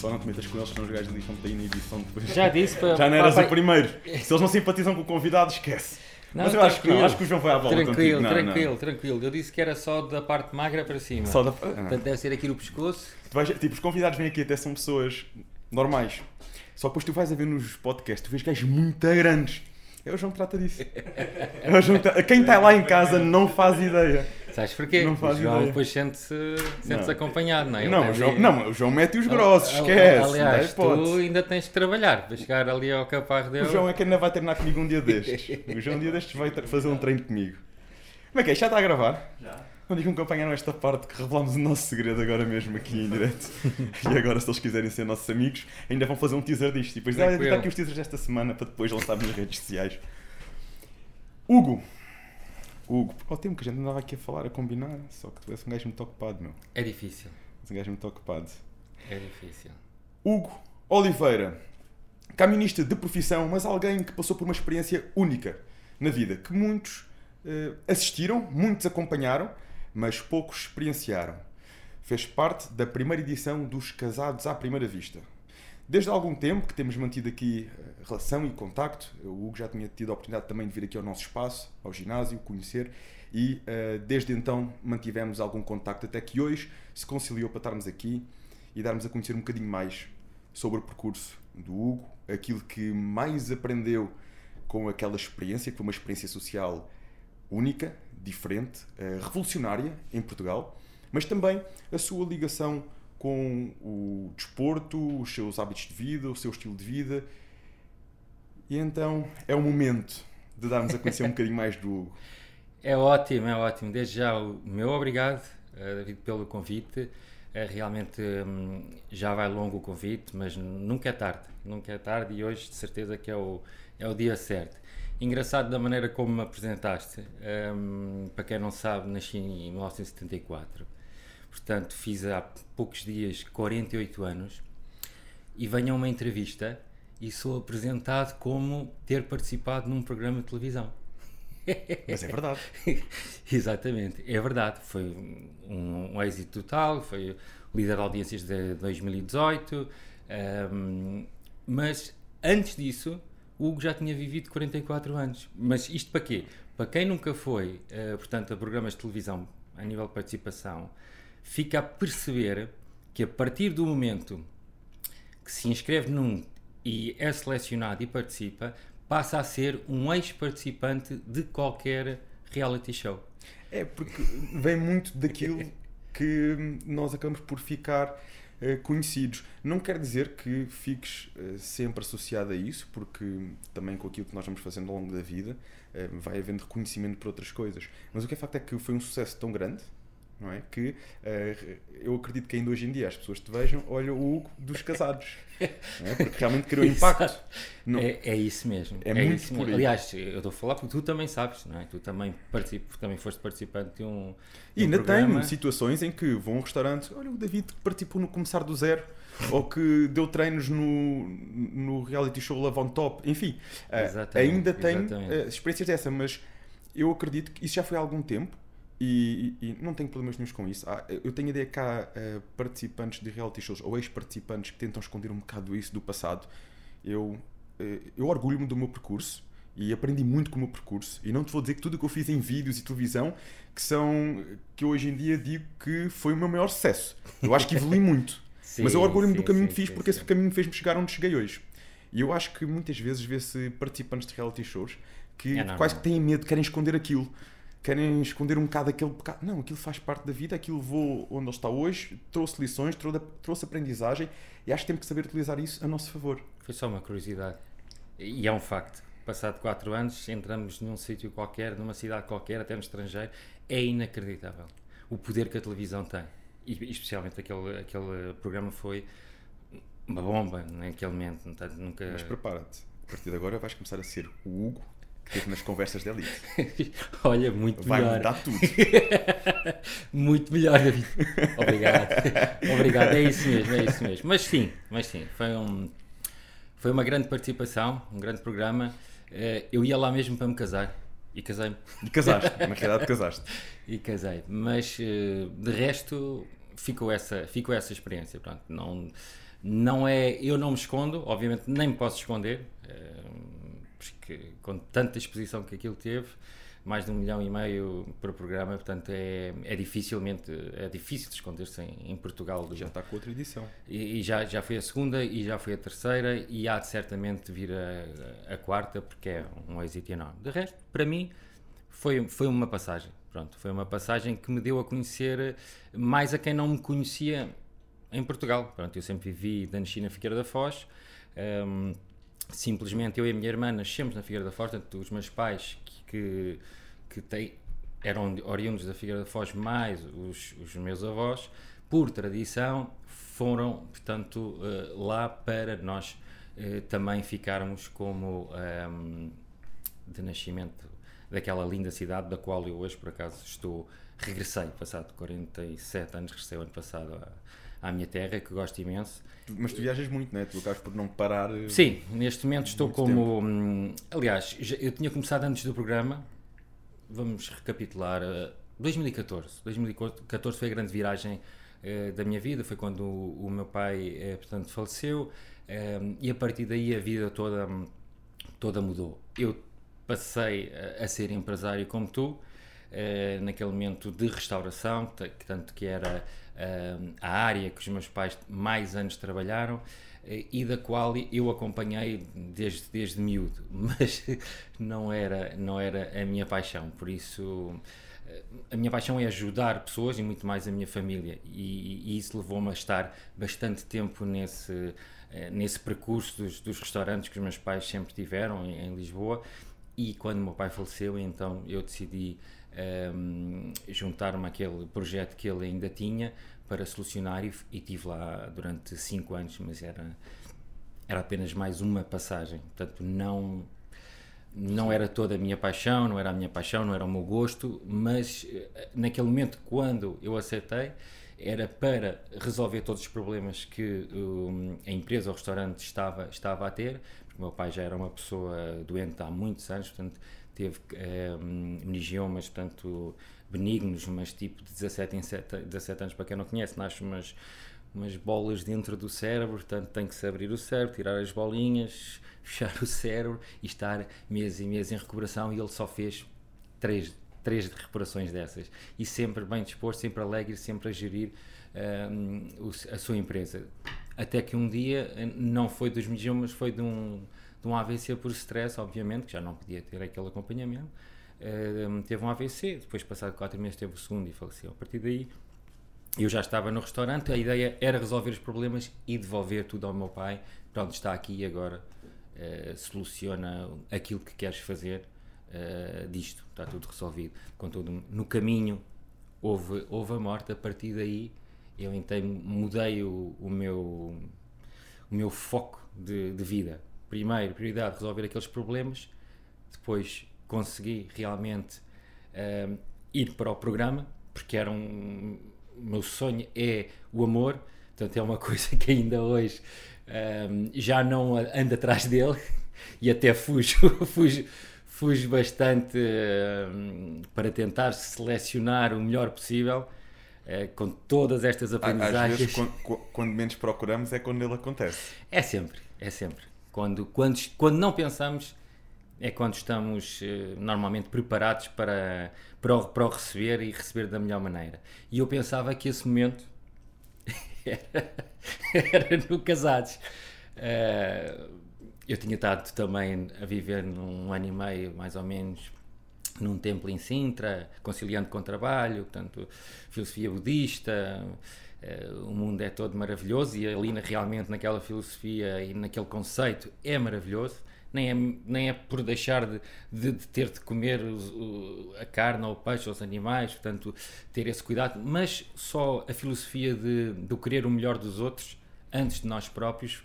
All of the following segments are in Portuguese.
Só não te metas com eles, senão os gajos lixam-te a inibição depois. Já disse para. Já não eras para- o primeiro. Se eles não simpatizam com o convidado, esquece. Não, Mas eu acho que não, acho que o João vai à bola Tranquilo. Não, tranquilo, tranquilo. Eu disse que era só da parte magra para cima. não. Só da... Portanto, deve ser aqui no pescoço. Vais- tipo, os convidados vêm aqui até são pessoas normais. Só que depois tu vais a ver nos podcasts, tu vês gajos muito grandes. É o João que trata disso. É o João que tra- Quem está lá em casa não faz ideia. Sabes porquê? Não o faz João ideia. depois sente-se sente Não. acompanhado, não é? Ele Não, o João, ali- não, o João mete os grossos, esquece. não dá Aliás, tu ainda tens de trabalhar para chegar ali ao caparro dele. O João é que ainda vai treinar comigo um dia destes. O João um dia destes vai fazer um treino comigo. Como é que é? Já está a gravar? Já. Não digam que acompanharam esta parte que revelámos o nosso segredo agora mesmo aqui em direto. e agora, se eles quiserem ser nossos amigos, ainda vão fazer um teaser disto. E depois, Tranquilo. está aqui os teasers desta semana para depois lançar nas redes sociais. Hugo. Hugo. Ao tempo que a gente andava aqui a falar, a combinar, só que tu és um gajo muito ocupado, meu. É difícil, És um gajo muito ocupado. é difícil. Hugo Oliveira, camionista de profissão, mas alguém que passou por uma experiência única na vida, que muitos eh, assistiram, muitos acompanharam, mas poucos experienciaram. Fez parte da primeira edição dos Casados à Primeira Vista. Desde há algum tempo que temos mantido aqui eh, relação e contacto, o Hugo já tinha tido a oportunidade também de vir aqui ao nosso espaço, ao ginásio, conhecer, e eh, desde então mantivemos algum contacto, até que hoje se conciliou para estarmos aqui e darmos a conhecer um bocadinho mais sobre o percurso do Hugo, aquilo que mais aprendeu com aquela experiência, que foi uma experiência social única, diferente, eh, revolucionária em Portugal, mas também a sua ligação com o desporto, os seus hábitos de vida, o seu estilo de vida. E então é o momento de darmos a conhecer um bocadinho mais do Hugo. É ótimo, é ótimo. Desde já o meu obrigado, eh, David, pelo convite. Eh, Realmente hum, já vai longo o convite, mas nunca é tarde. Nunca é tarde e hoje de certeza que é o, é o dia certo. Engraçado da maneira como me apresentaste. Hum, para quem não sabe, nasci em 1974. Portanto, fiz há poucos dias 48 anos e venho a uma entrevista e sou apresentado como ter participado num programa de televisão. Mas é verdade. Exatamente, é verdade. Foi um, um êxito total, foi líder de audiências de 2018. ehm, mas antes disso, o Hugo já tinha vivido 44 anos. Mas isto para quê? Para quem nunca foi, eh, portanto, a programas de televisão a nível de participação, fica a perceber que a partir do momento que se inscreve num e é selecionado e participa, passa a ser um ex-participante de qualquer reality show. É, porque vem muito daquilo que nós acabamos por ficar eh, conhecidos. Não quer dizer que fiques eh, sempre associado a isso, porque também com aquilo que nós vamos fazendo ao longo da vida eh, vai havendo reconhecimento por outras coisas. Mas o que é facto é que foi um sucesso tão grande. Não é? Que eh, eu acredito que ainda hoje em dia as pessoas te vejam, olham o Hugo dos casados. é? Porque realmente criou impacto. Não- É, é isso mesmo. É muito isso por mesmo. aí. Aliás, eu estou a falar porque tu também sabes, não é? Tu também, participo, também foste participante de um. E de um ainda programa. tenho situações em que vou a um restaurante, olha o David que participou no Começar do Zero, ou que deu treinos no, no reality show Love on Top, enfim, Exatamente, ainda tenho exatamente. eh, experiências dessa, mas eu acredito que isso já foi há algum tempo e, e- não tenho problemas nenhum com isso. Há- eu tenho ideia que há eh, participantes de reality shows ou ex-participantes que tentam esconder um bocado isso do passado. Eu, eh, eu orgulho-me do meu percurso e aprendi muito com o meu percurso. E não te vou dizer que tudo o que eu fiz em vídeos e televisão que são que hoje em dia digo que foi o meu maior sucesso. Eu acho que evolui muito. Sim, mas eu orgulho-me do caminho sim, que fiz sim, porque esse caminho fez-me chegar onde cheguei hoje. E eu acho que muitas vezes vê-se participantes de reality shows que É quase que têm medo, querem esconder aquilo. Querem esconder um bocado aquele pecado. Não, aquilo faz parte da vida, aquilo vou onde ele está hoje, trouxe lições, trouxe, aprendizagem e acho que temos que saber utilizar isso a nosso favor. Foi só uma curiosidade. E é um facto. Passado 4 anos, entramos num sítio qualquer, numa cidade qualquer, até no estrangeiro. É inacreditável o poder que a televisão tem. E especialmente aquele, aquele programa foi uma bomba naquele momento. Portanto, nunca... Mas prepara-te, a partir de agora vais começar a ser o Hugo teve nas conversas de elite. Olha, muito Vai melhor. mudar tudo. Muito melhor, David. Obrigado. Obrigado, é isso mesmo, é isso mesmo. Mas sim, mas sim, foi, um, foi uma grande participação, um grande programa. Eh, Eu ia lá mesmo para me casar e casei-me. E casaste, na realidade casaste. E casei. Mas eh, de resto ficou essa, ficou essa experiência. Pronto, não, Não é, eu não me escondo, obviamente nem me posso esconder, eh, porque com tanta exposição que aquilo teve, mais de um milhão e meio por programa, portanto é, é dificilmente é difícil de esconder-se em, em, Portugal. Já está com outra edição. E, e, já, já foi a segunda e já foi a terceira e há de certamente vir a, a quarta porque é um êxito enorme. De resto, para mim, foi, foi uma passagem. Pronto, foi uma passagem que me deu a conhecer mais a quem não me conhecia em Portugal. Pronto, eu sempre vivi da China Figueira da Foz. Um, simplesmente eu e a minha irmã nascemos na Figueira da Foz, portanto, os meus pais que, que têm, eram oriundos da Figueira da Foz, mais os, os meus avós, por tradição, foram, portanto, uh, lá para nós uh, também ficarmos como um, de nascimento daquela linda cidade da qual eu hoje, por acaso, estou, regressei, passado 47 anos, regressei o ano passado à, à minha terra, que gosto imenso. Mas tu viajas muito, não é? Tu acabas por não parar. Eh, Sim, neste momento estou como. Hum, aliás, eu tinha começado antes do programa. Vamos recapitular. 2014. Eh, 2014 foi a grande viragem uh, da minha vida. Foi quando o, meu pai, portanto, faleceu. Uh, e a partir daí a vida toda, toda mudou. Eu passei a ser empresário como tu. Naquele momento de restauração, tanto que era a área que os meus pais mais anos trabalharam eh, e da qual eu acompanhei desde, desde miúdo, mas não era, não era a minha paixão, por isso eh, a minha paixão é ajudar pessoas e muito mais a minha família. E, e isso levou-me a estar bastante tempo nesse, eh, nesse percurso dos, dos restaurantes que os meus pais sempre tiveram em, em Lisboa. E quando meu pai faleceu então eu decidi um, juntar-me àquele projeto que ele ainda tinha para solucionar e, e tive lá durante cinco anos, mas era, era apenas mais uma passagem, portanto não não era toda a minha paixão, não era a minha paixão, não era o meu gosto, mas eh, naquele momento quando eu aceitei era para resolver todos os problemas que um, a empresa ou o restaurante estava, estava a ter, porque meu pai já era uma pessoa doente há muitos anos, portanto teve um, meningiomas, portanto benignos, mas tipo de 17 em 7, 17 anos, para quem não conhece, nasce umas, umas bolas dentro do cérebro, portanto tem que se abrir o cérebro, tirar as bolinhas, fechar o cérebro e estar meses e meses em recuperação e ele só fez três, três recuperações dessas e sempre bem disposto, sempre alegre, sempre a gerir um, a sua empresa. Até que um dia, não foi dos mas foi de um, de um AVC por stress, obviamente, que já não podia ter aquele acompanhamento, uh, teve um AVC, depois passado 4 meses teve o segundo e faleceu. A partir daí eu já estava no restaurante, a ideia era resolver os problemas e devolver tudo ao meu pai. Pronto, está aqui e agora uh, soluciona aquilo que queres fazer uh, disto, está tudo resolvido. Contudo, no caminho houve, houve a morte, a partir daí eu então mudei o, o meu, o meu foco de, de vida. Primeiro, prioridade, resolver aqueles problemas, depois consegui realmente uh, ir para o programa, porque era um. O meu sonho é o amor, portanto é uma coisa que ainda hoje uh, já não ando atrás dele e até fujo, fujo, fujo bastante uh, para tentar selecionar o melhor possível. Uh, com todas estas aprendizagens. Às vezes, quando, quando menos procuramos, é quando ele acontece. É sempre, é sempre. Quando, quando, quando não pensamos, é quando estamos eh, normalmente preparados para, para, o, para o receber e receber da melhor maneira. E eu pensava que esse momento era, era no Casados. Uh, eu tinha estado também a viver num ano e meio, mais ou menos, num templo em Sintra, conciliando com trabalho, portanto, filosofia budista. Uh, o mundo é todo maravilhoso e ali realmente naquela filosofia e naquele conceito é maravilhoso nem é, nem é por deixar de, de, de ter de comer o, a carne ou o peixe ou os animais, portanto, ter esse cuidado, mas só a filosofia de, de querer o melhor dos outros antes de nós próprios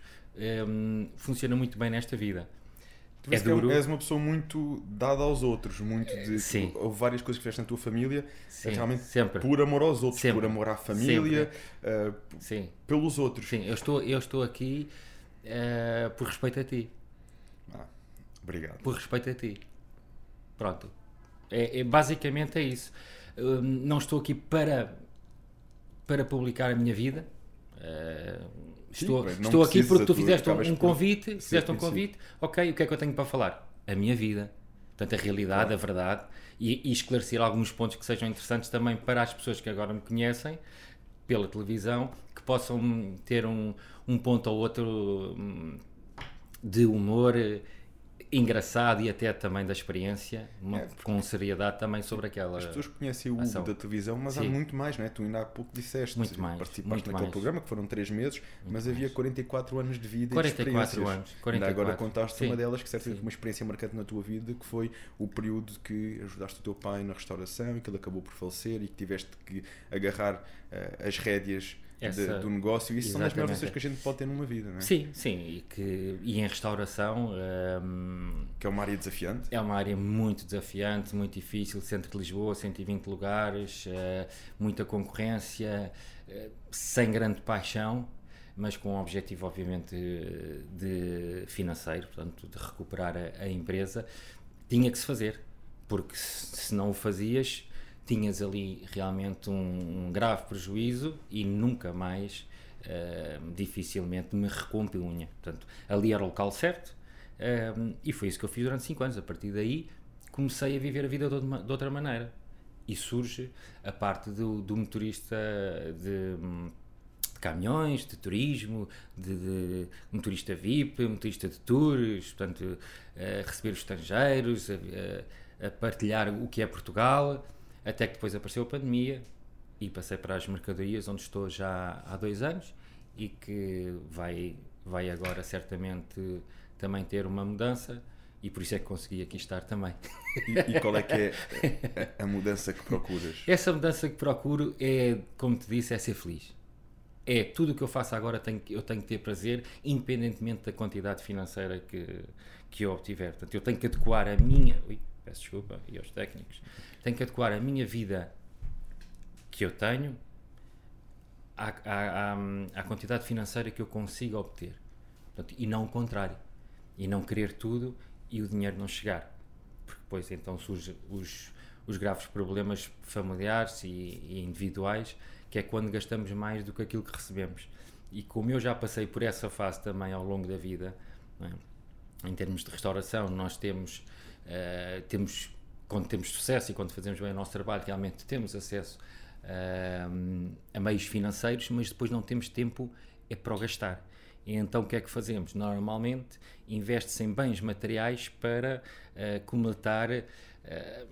um, funciona muito bem nesta vida. Tu é duro. és uma pessoa muito dada aos outros, muito de. Sim. Houve várias coisas que fizeste na tua família, Sim, realmente sempre. por amor aos outros, sempre. por amor à família, uh, Sim. pelos outros. Sim, eu estou, eu estou aqui uh, por respeito a ti. Obrigado. Por respeito a ti. Pronto. É, é basicamente é isso. Uh, não estou aqui para, para publicar a minha vida. Uh, estou, não estou aqui porque tu fizeste um, um por convite, ser fizeste um conhecido. convite, ok, o que é que eu tenho para falar? A minha vida. Portanto, a realidade, a verdade, e, e esclarecer alguns pontos que sejam interessantes também para as pessoas que agora me conhecem pela televisão, que possam ter um, um ponto ou outro hum, de humor engraçado e até também da experiência, uma- É, com seriedade também sobre aquela. As pessoas conhecem o Hugo ação. da televisão, mas há Sim. muito mais, não é? Tu ainda há pouco disseste. Muito mais, Participaste muito naquele mais. programa, que foram 3 meses, mas havia 44 anos de vida 44 e de experiências. anos, Ainda agora 44, contaste sim. uma delas que certamente uma experiência marcante na tua vida, que foi o período que ajudaste o teu pai na restauração e que ele acabou por falecer e que tiveste que agarrar eh, as rédeas de- Essa- do negócio. E isso são das melhores Exatamente. lições que a gente pode ter numa vida, não é? Sim, sim, e, que, e em restauração hum, Que é uma área desafiante. É uma área muito desafiante, muito difícil. Centro de Lisboa, 120 lugares, eh, muita concorrência, eh, sem grande paixão, mas com o objetivo, obviamente, de financeiro, portanto, de recuperar a, a empresa. Tinha que se fazer, porque se não o fazias, tinhas ali realmente um, um grave prejuízo e nunca mais, eh, dificilmente, me recompunha. Portanto, ali era o local certo um, e foi isso que eu fiz durante 5 anos. A partir daí comecei a viver a vida de, outra- maneira. E surge a parte do, do motorista de, de caminhões, de turismo, de, de motorista VIP, motorista de tours, portanto, a receber os estrangeiros, a, a- a partilhar o que é Portugal, até que depois apareceu a pandemia e passei para as mercadorias, onde estou já há dois anos e que vai, vai agora certamente também ter uma mudança e por isso é que consegui aqui estar também. E, e qual é que é a, mudança que procuras? Essa mudança que procuro é, como te disse, é ser feliz. É tudo o que eu faço agora, tenho, eu tenho que ter prazer, independentemente da quantidade financeira que, que eu obtiver. Portanto, eu tenho que adequar a minha. Ui, peço desculpa, e aos técnicos. Tenho que adequar a minha vida que eu tenho à, à, à, à quantidade financeira que eu consigo obter. Portanto, e não o contrário. E não querer tudo e o dinheiro não chegar. Porque depois então surgem os, os graves problemas familiares e, e individuais, que é quando gastamos mais do que aquilo que recebemos. E como eu já passei por essa fase também ao longo da vida, é? em termos de restauração, nós temos, eh, temos, quando temos sucesso e quando fazemos bem o nosso trabalho, realmente temos acesso eh, a meios financeiros, mas depois não temos tempo é para o gastar. E então o que é que fazemos? Normalmente investe-se em bens materiais para comatar eh,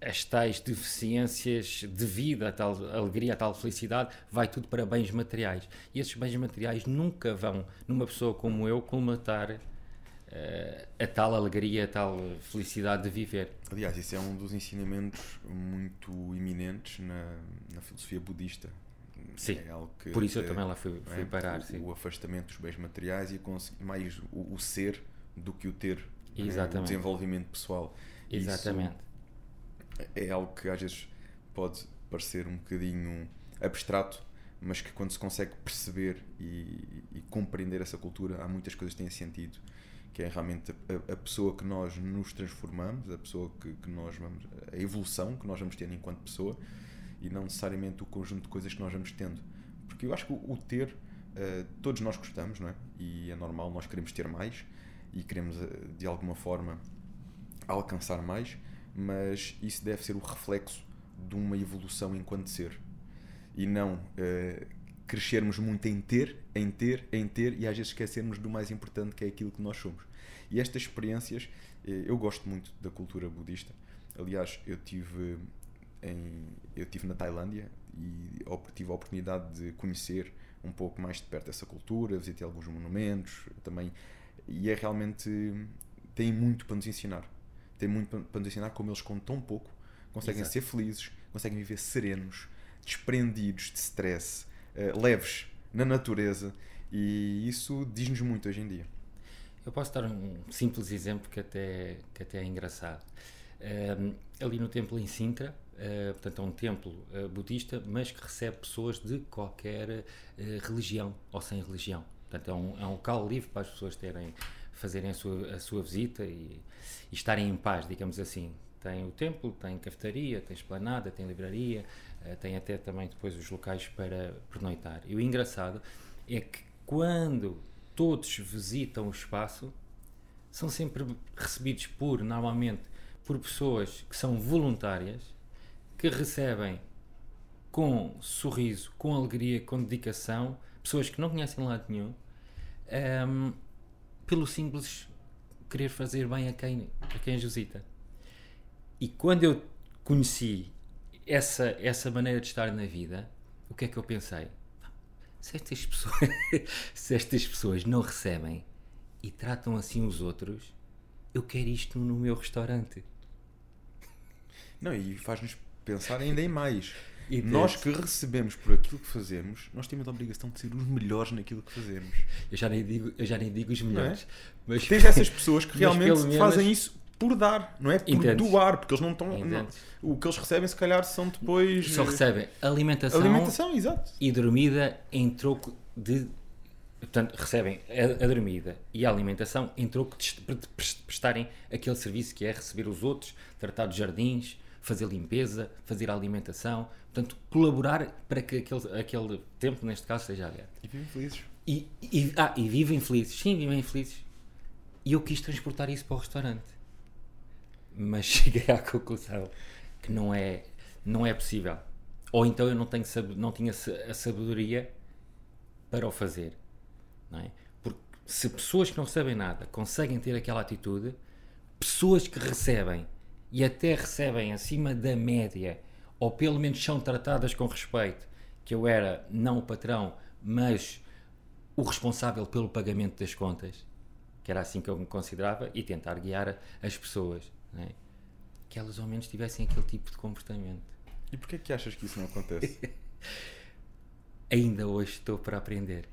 as tais deficiências de vida, a tal alegria, a tal felicidade, vai tudo para bens materiais. E esses bens materiais nunca vão, numa pessoa como eu, colmatar a tal alegria, a tal felicidade de viver. Aliás, isso é um dos ensinamentos muito iminentes na, na filosofia budista. Sim, É Por isso eu é- também lá fui, fui é, parar. o, sim. o afastamento dos bens materiais e mais o, o ser do que o ter. é? O Exatamente. desenvolvimento pessoal. E isso Exatamente. é algo que às vezes pode parecer um bocadinho abstrato, mas que quando se consegue perceber e, e compreender essa cultura, há muitas coisas que têm sentido. Que é realmente a, a pessoa que nós nos transformamos, a pessoa que, que nós vamos. a evolução que nós vamos tendo enquanto pessoa e não necessariamente o conjunto de coisas que nós vamos tendo. Porque eu acho que o, o ter, eh, todos nós gostamos, não é? E é normal, nós queremos ter mais e queremos eh, de alguma forma alcançar mais, mas isso deve ser o reflexo de uma evolução enquanto ser e não eh, crescermos muito em ter, em ter, em ter e às vezes esquecermos do mais importante que é aquilo que nós somos. E estas experiências, eh, eu gosto muito da cultura budista. Aliás, eu tive em, eu tive na Tailândia e tive a oportunidade de conhecer um pouco mais de perto essa cultura, visitei alguns monumentos também e é realmente tem muito para nos ensinar. Tem muito para- para nos ensinar como eles com tão pouco conseguem Exato. ser felizes, conseguem viver serenos, desprendidos de stress, eh, leves na natureza e isso diz-nos muito hoje em dia. Eu posso dar um simples exemplo que até, que até é engraçado. Ehm, ali no templo em Sintra, eh, portanto é um templo eh, budista, mas que recebe pessoas de qualquer eh, religião ou sem religião. Portanto é um, é um local livre para as pessoas terem, fazerem a sua, a sua visita e, e estarem em paz, digamos assim. Tem o templo, tem cafetaria, tem esplanada, tem livraria, tem até também depois os locais para pernoitar. E o engraçado é que quando todos visitam o espaço, são sempre recebidos por, normalmente, por pessoas que são voluntárias, que recebem com sorriso, com alegria, com dedicação, pessoas que não conhecem lado nenhum, um, pelo simples querer fazer bem a quem, a quem visita. E quando eu conheci essa, essa maneira de estar na vida, o que é que eu pensei? Se estas pessoas, se estas pessoas não recebem e tratam assim os outros, eu quero isto no meu restaurante. Não, e faz-nos pensar ainda em mais. E nós que recebemos por aquilo que fazemos, nós temos a obrigação de ser os melhores naquilo que fazemos. Eu já nem digo, eu já nem digo os melhores. É? Mas tens essas pessoas que realmente menos... fazem isso por dar, não é? Por Entendes? doar, porque eles não estão. Não, o que eles recebem, se calhar, são depois. Só recebem alimentação, alimentação exato. e dormida em troco de. Portanto, recebem a, a dormida e a alimentação em troco de, de prestarem aquele serviço que é receber os outros, tratar dos jardins, fazer limpeza, fazer alimentação, portanto, colaborar para que aquele, aquele tempo, neste caso, seja aberto. E vivem felizes. E, e, ah, e vivem felizes, sim, vivem felizes. E eu quis transportar isso para o restaurante. Mas cheguei à conclusão que não é, não é possível. Ou então eu não, tenho, não tinha a sabedoria para o fazer. Não é? Porque se pessoas que não recebem nada conseguem ter aquela atitude, pessoas que recebem e até recebem acima da média, ou pelo menos são tratadas com respeito, que eu era não o patrão, mas o responsável pelo pagamento das contas, que era assim que eu me considerava, e tentar guiar as pessoas, é? que elas ao menos tivessem aquele tipo de comportamento. E porquê que achas que isso não acontece? Ainda hoje estou para aprender.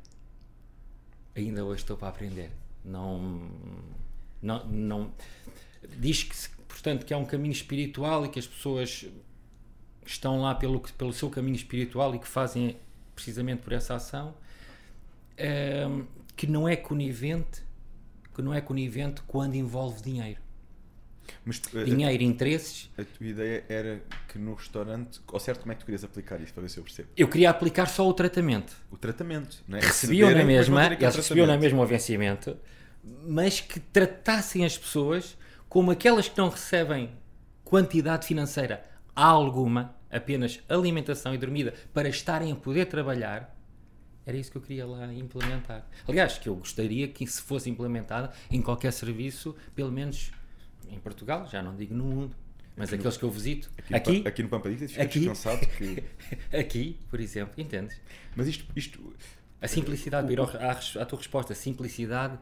Ainda hoje estou para aprender. Não, não, não diz que portanto, que é um caminho espiritual e que as pessoas estão lá pelo, pelo seu caminho espiritual e que fazem precisamente por essa ação, é, que não é conivente, que não é conivente quando envolve dinheiro. Mas eh, dinheiro, a, interesses. A tua ideia era que no restaurante, ao certo, como é que tu querias aplicar isso para ver se eu percebo? Eu queria aplicar só o tratamento. O tratamento, não é? Recebiam na mesma, eles recebiam na mesma o vencimento, mas que tratassem as pessoas como aquelas que não recebem quantidade financeira alguma, apenas alimentação e dormida, para estarem a poder trabalhar, era isso que eu queria lá implementar. Aliás, que eu gostaria que isso fosse implementado em qualquer serviço, pelo menos em Portugal, já não digo no mundo, mas aqui aqueles no, que eu visito. Aqui, aqui, no, aqui no Pampadita, ficas aqui, descansado que... aqui, por exemplo, entendes? Mas isto... isto a simplicidade, o, o, à tua resposta, a simplicidade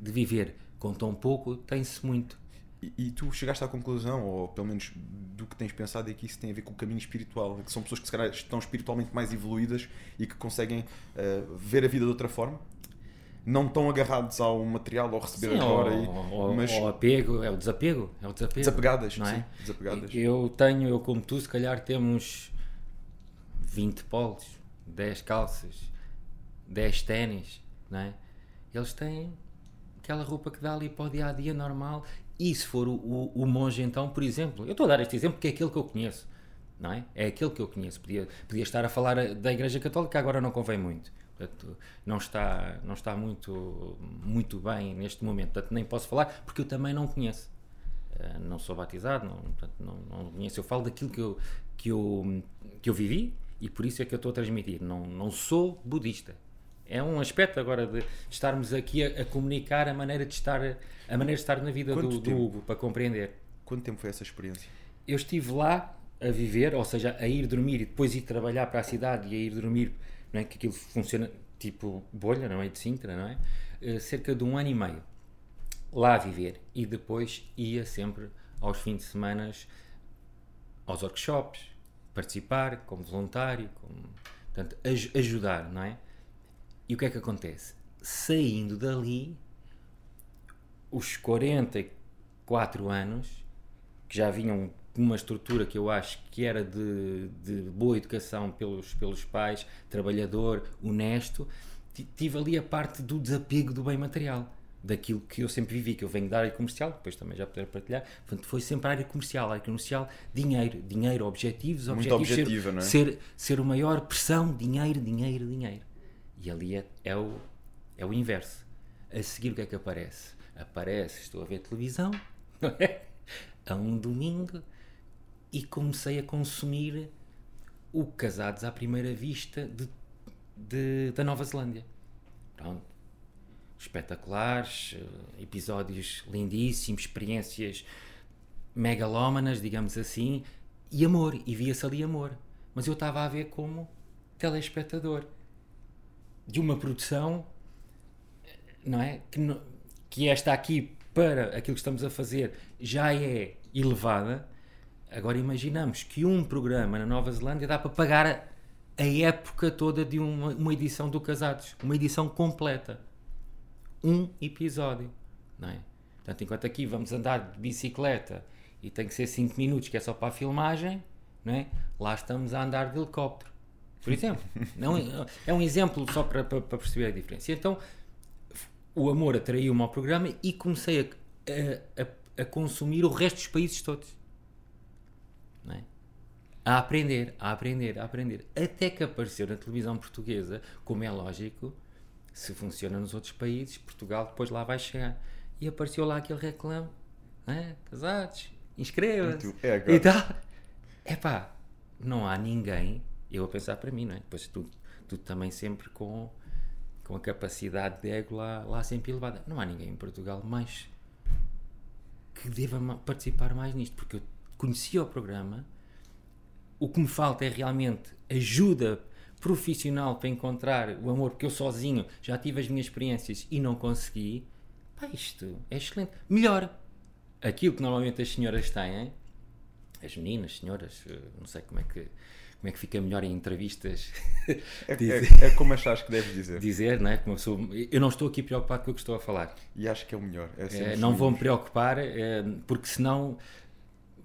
de viver com tão pouco tem-se muito. E, e, tu chegaste à conclusão, ou pelo menos do que tens pensado, é que isso tem a ver com o caminho espiritual, que são pessoas que se calhar estão espiritualmente mais evoluídas e que conseguem uh, ver a vida de outra forma? Não estão agarrados ao material, ao receber sim, agora. Ou, mas... ou apego, é o desapego. É o desapego desapegadas, não é? Sim, desapegadas. Eu tenho, eu como tu, se calhar temos 20 polos, 10 calças, 10 ténis, não é? Eles têm aquela roupa que dá ali para o dia a dia normal e se for o, o, o, monge, então, por exemplo, eu estou a dar este exemplo porque é aquele que eu conheço, não é? É aquele que eu conheço. Podia, podia estar a falar da Igreja Católica, agora não convém muito. Portanto, não está, não está muito, muito bem neste momento. Portanto, nem posso falar porque eu também não conheço. Uh, não sou batizado, não, portanto, não, não conheço. Eu falo daquilo que eu, que, eu, que eu vivi e por isso é que eu estou a transmitir. Não, não sou budista é um aspecto agora de estarmos aqui a, a, comunicar a maneira de estar a maneira de estar na vida do, do, Hugo para compreender. Quanto tempo foi essa experiência? Eu estive lá a viver, ou seja, a ir dormir e depois ir trabalhar para a cidade e a ir dormir, não é que aquilo funciona tipo bolha, não é de Sintra, não é? Uh, cerca de um ano e meio lá a viver e depois ia sempre aos fins de semana aos workshops, participar como voluntário, como, portanto, aj ajudar, não é? E o que é que acontece? Saindo dali, os 44 anos, que já vinham uma estrutura que eu acho que era de, de boa educação pelos, pelos pais, trabalhador, honesto, tive ali a parte do desapego do bem material daquilo que eu sempre vivi, que eu venho da área comercial, depois também já poder partilhar, portanto, foi sempre a área comercial, a área comercial, dinheiro, dinheiro, objetivos, Muito objetivos, objetiva, ser, não é? ser, ser o maior, pressão, dinheiro, dinheiro, dinheiro. E ali é, é, o, é o inverso. A seguir, o que é que aparece? Aparece, estou a ver televisão, não é? A um domingo e comecei a consumir o Casados à Primeira Vista de, de, da Nova Zelândia. Pronto. Espetaculares, eh, episódios lindíssimos, experiências megalómanas, digamos assim, e amor, e via-se ali amor. Mas eu estava a ver como telespectador de uma produção, não é? Que, que esta aqui, para aquilo que estamos a fazer, já é elevada. Agora imaginamos que um programa na Nova Zelândia dá para pagar a, a época toda de uma, uma edição do Casados, uma edição completa. Um episódio, não é? Portanto, enquanto aqui vamos andar de bicicleta e tem que ser 5 minutos, que é só para a filmagem, não é? lá estamos a andar de helicóptero, por exemplo. não, é um exemplo só para, para, para perceber a diferença. Então, o amor atraiu-me ao programa e comecei a, a, a, consumir o resto dos países todos. Não é? A aprender, a aprender, a aprender. Até que apareceu na televisão portuguesa, como é lógico, se funciona nos outros países, Portugal depois lá vai chegar. E apareceu lá aquele reclame, é? casados, inscreva-se. É e tal. Epá, não há ninguém, eu a pensar para mim, não é? Depois tu, tu também sempre com, com a capacidade de ego lá, lá sempre elevada. Não há ninguém em Portugal mais que deva participar mais nisto, porque eu conhecia o programa. O que me falta é realmente ajuda profissional para encontrar o amor, porque eu sozinho já tive as minhas experiências e não consegui. Pá, isto é excelente. Melhor, aquilo que normalmente as senhoras têm, as meninas, senhoras, eh, não sei como é que como é que fica melhor em entrevistas. É, é, é como achas que deves dizer. Dizer, não é? Como eu, sou, eu não estou aqui preocupado com o que estou a falar. E acho que é o melhor. É, não vou me preocupar, é, porque senão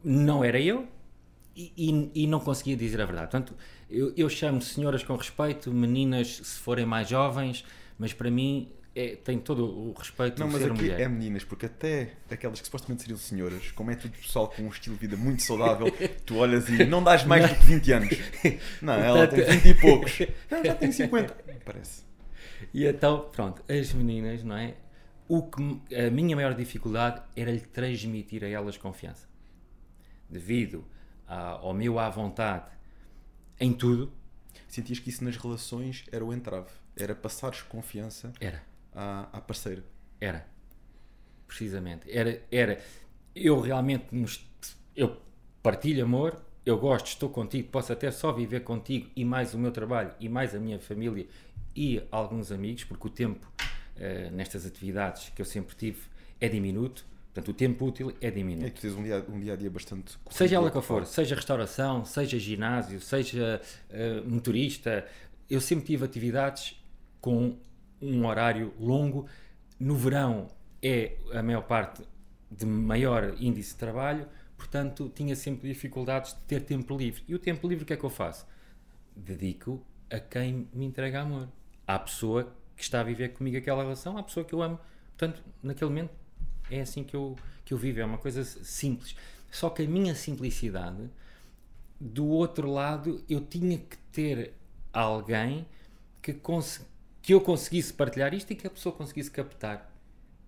não era eu e, e, e, não conseguia dizer a verdade. Portanto, eu, eu chamo senhoras com respeito, meninas se forem mais jovens, mas para mim é, tem todo o respeito não, mas ser aqui mulher. é meninas, porque até aquelas que supostamente seriam senhoras, como é tudo pessoal com um estilo de vida muito saudável, tu olhas e não dás mais do que 20 anos. Não, ela tem 20 e poucos. Não, já tem 50. Parece. E então, pronto, as meninas, não é? O que, a minha maior dificuldade era lhe transmitir a elas confiança. Devido a, ao meu à vontade em tudo. Sentias que isso nas relações era o entrave? Era passares confiança? Era à, à parceira. Era. Precisamente. Era, era. Eu realmente. Eu partilho amor, eu gosto, estou contigo, posso até só viver contigo e mais o meu trabalho e mais a minha família e alguns amigos, porque o tempo uh, nestas atividades que eu sempre tive é diminuto. Portanto, o tempo útil é diminuto. É que tens um dia, um dia a dia bastante. Seja ela que for, seja restauração, seja ginásio, seja uh, motorista, eu sempre tive atividades com um horário longo. No verão é a maior parte de maior índice de trabalho, portanto tinha sempre dificuldades de ter tempo livre. E o tempo livre o que é que eu faço? Dedico a quem me entrega amor. À pessoa que está a viver comigo aquela relação, à pessoa que eu amo. Portanto, naquele momento é assim que eu, que eu vivo, é uma coisa simples. Só que a minha simplicidade, do outro lado, eu tinha que ter alguém que, que eu conseguisse partilhar isto e que a pessoa conseguisse captar.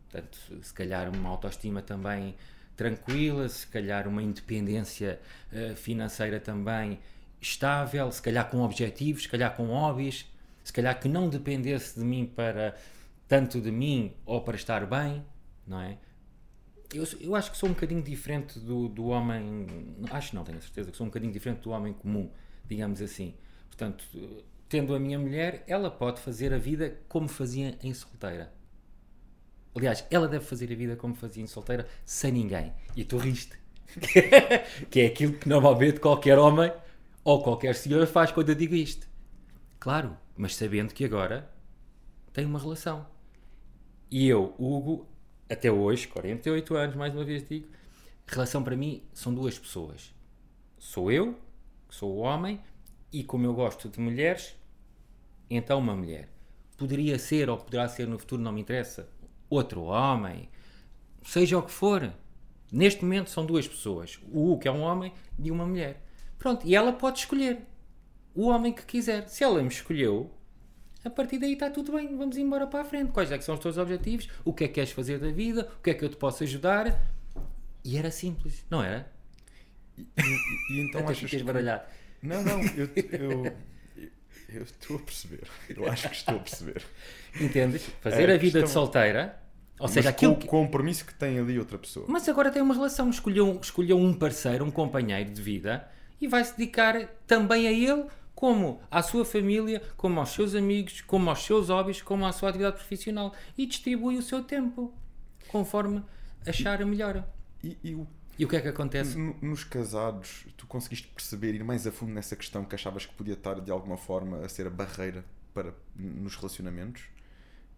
Portanto, se calhar uma autoestima também tranquila, se calhar uma independência uh, financeira também estável, se calhar com objetivos, se calhar com hobbies, se calhar que não dependesse de mim para tanto de mim ou para estar bem, não é? Eu, eu acho que sou um bocadinho diferente do, do homem, acho não, tenho a certeza que sou um bocadinho diferente do homem comum, digamos assim. Portanto, tendo a minha mulher, ela pode fazer a vida como fazia em solteira. Aliás, ela deve fazer a vida como fazia em solteira, sem ninguém. E tu riste. que é aquilo que normalmente qualquer homem ou qualquer senhora faz quando eu digo isto. Claro, mas sabendo que agora tem uma relação. E eu, Hugo, até hoje, 48 anos, mais uma vez digo, relação para mim são duas pessoas. Sou eu, sou o homem, e como eu gosto de mulheres, então uma mulher. Poderia ser ou poderá ser no futuro, não me interessa. Outro homem, seja o que for. Neste momento são duas pessoas. O que é um homem, e uma mulher. Pronto, e ela pode escolher o homem que quiser. Se ela me escolheu, a partir daí está tudo bem, vamos embora para a frente. Quais é que são os teus objetivos? O que é que queres fazer da vida? O que é que eu te posso ajudar? E era simples, não era? E, e- e então Até achas fiquei que... baralhado. Não, não, eu, eu, eu estou a perceber. Eu acho que estou a perceber. Entendes? Fazer É, a vida de solteira, ou Mas seja, com aquilo o que... compromisso que tem ali outra pessoa. Mas agora tem uma relação, escolheu, escolheu um parceiro, um companheiro de vida e vai se dedicar também a ele, como à sua família, como aos seus amigos, como aos seus hobbies, como à sua atividade profissional e distribui o seu tempo conforme achar melhor. E, e o- E o que é que acontece? no- nos casados, tu conseguiste perceber, ir mais a fundo nessa questão que achavas que podia estar de alguma forma a ser a barreira para, nos relacionamentos?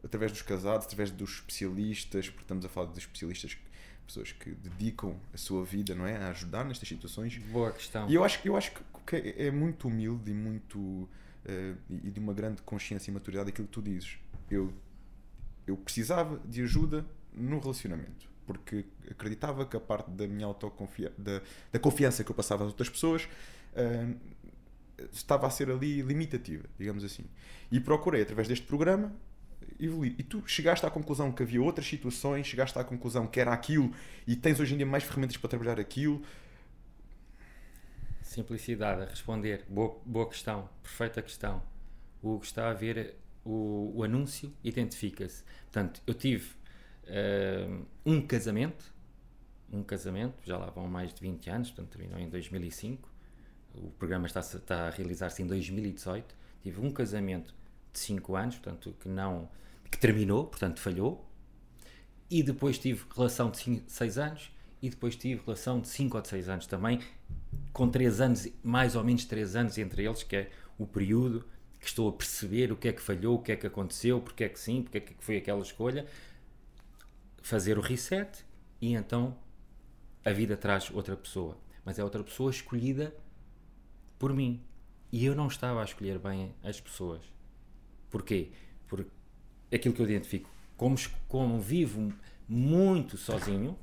Através dos casados, através dos especialistas, porque estamos a falar dos especialistas, pessoas que dedicam a sua vida, não é? A ajudar nestas situações. Boa questão. E eu acho, eu acho que é é muito humilde e muito. eh, e de uma grande consciência e maturidade aquilo que tu dizes. Eu, eu precisava de ajuda no relacionamento. Porque acreditava que a parte da minha autoconfiança, da, da confiança que eu passava às outras pessoas, eh, estava a ser ali limitativa, digamos assim. E procurei, através deste programa, evoluir. E tu chegaste à conclusão que havia outras situações, chegaste à conclusão que era aquilo e tens hoje em dia mais ferramentas para trabalhar aquilo. Simplicidade a responder. Boa, boa questão. Perfeita questão. O Hugo está a ver o, o anúncio, identifica-se. Portanto, eu tive eh, um casamento, um casamento, já lá vão mais de 20 anos, portanto terminou em 2005. O programa está, está a realizar-se em 2018. Tive um casamento de 5 anos, portanto, que não que terminou, portanto, falhou. E depois tive relação de 6 anos e depois tive relação de 5 ou de 6 anos também, com 3 anos, mais ou menos 3 anos entre eles, que é o período que estou a perceber o que é que falhou, o que é que aconteceu, porque é que sim, porque é que foi aquela escolha, fazer o reset e então a vida traz outra pessoa. Mas é outra pessoa escolhida por mim. E eu não estava a escolher bem as pessoas. Porquê? Porque aquilo que eu identifico, como, como vivo muito sozinho,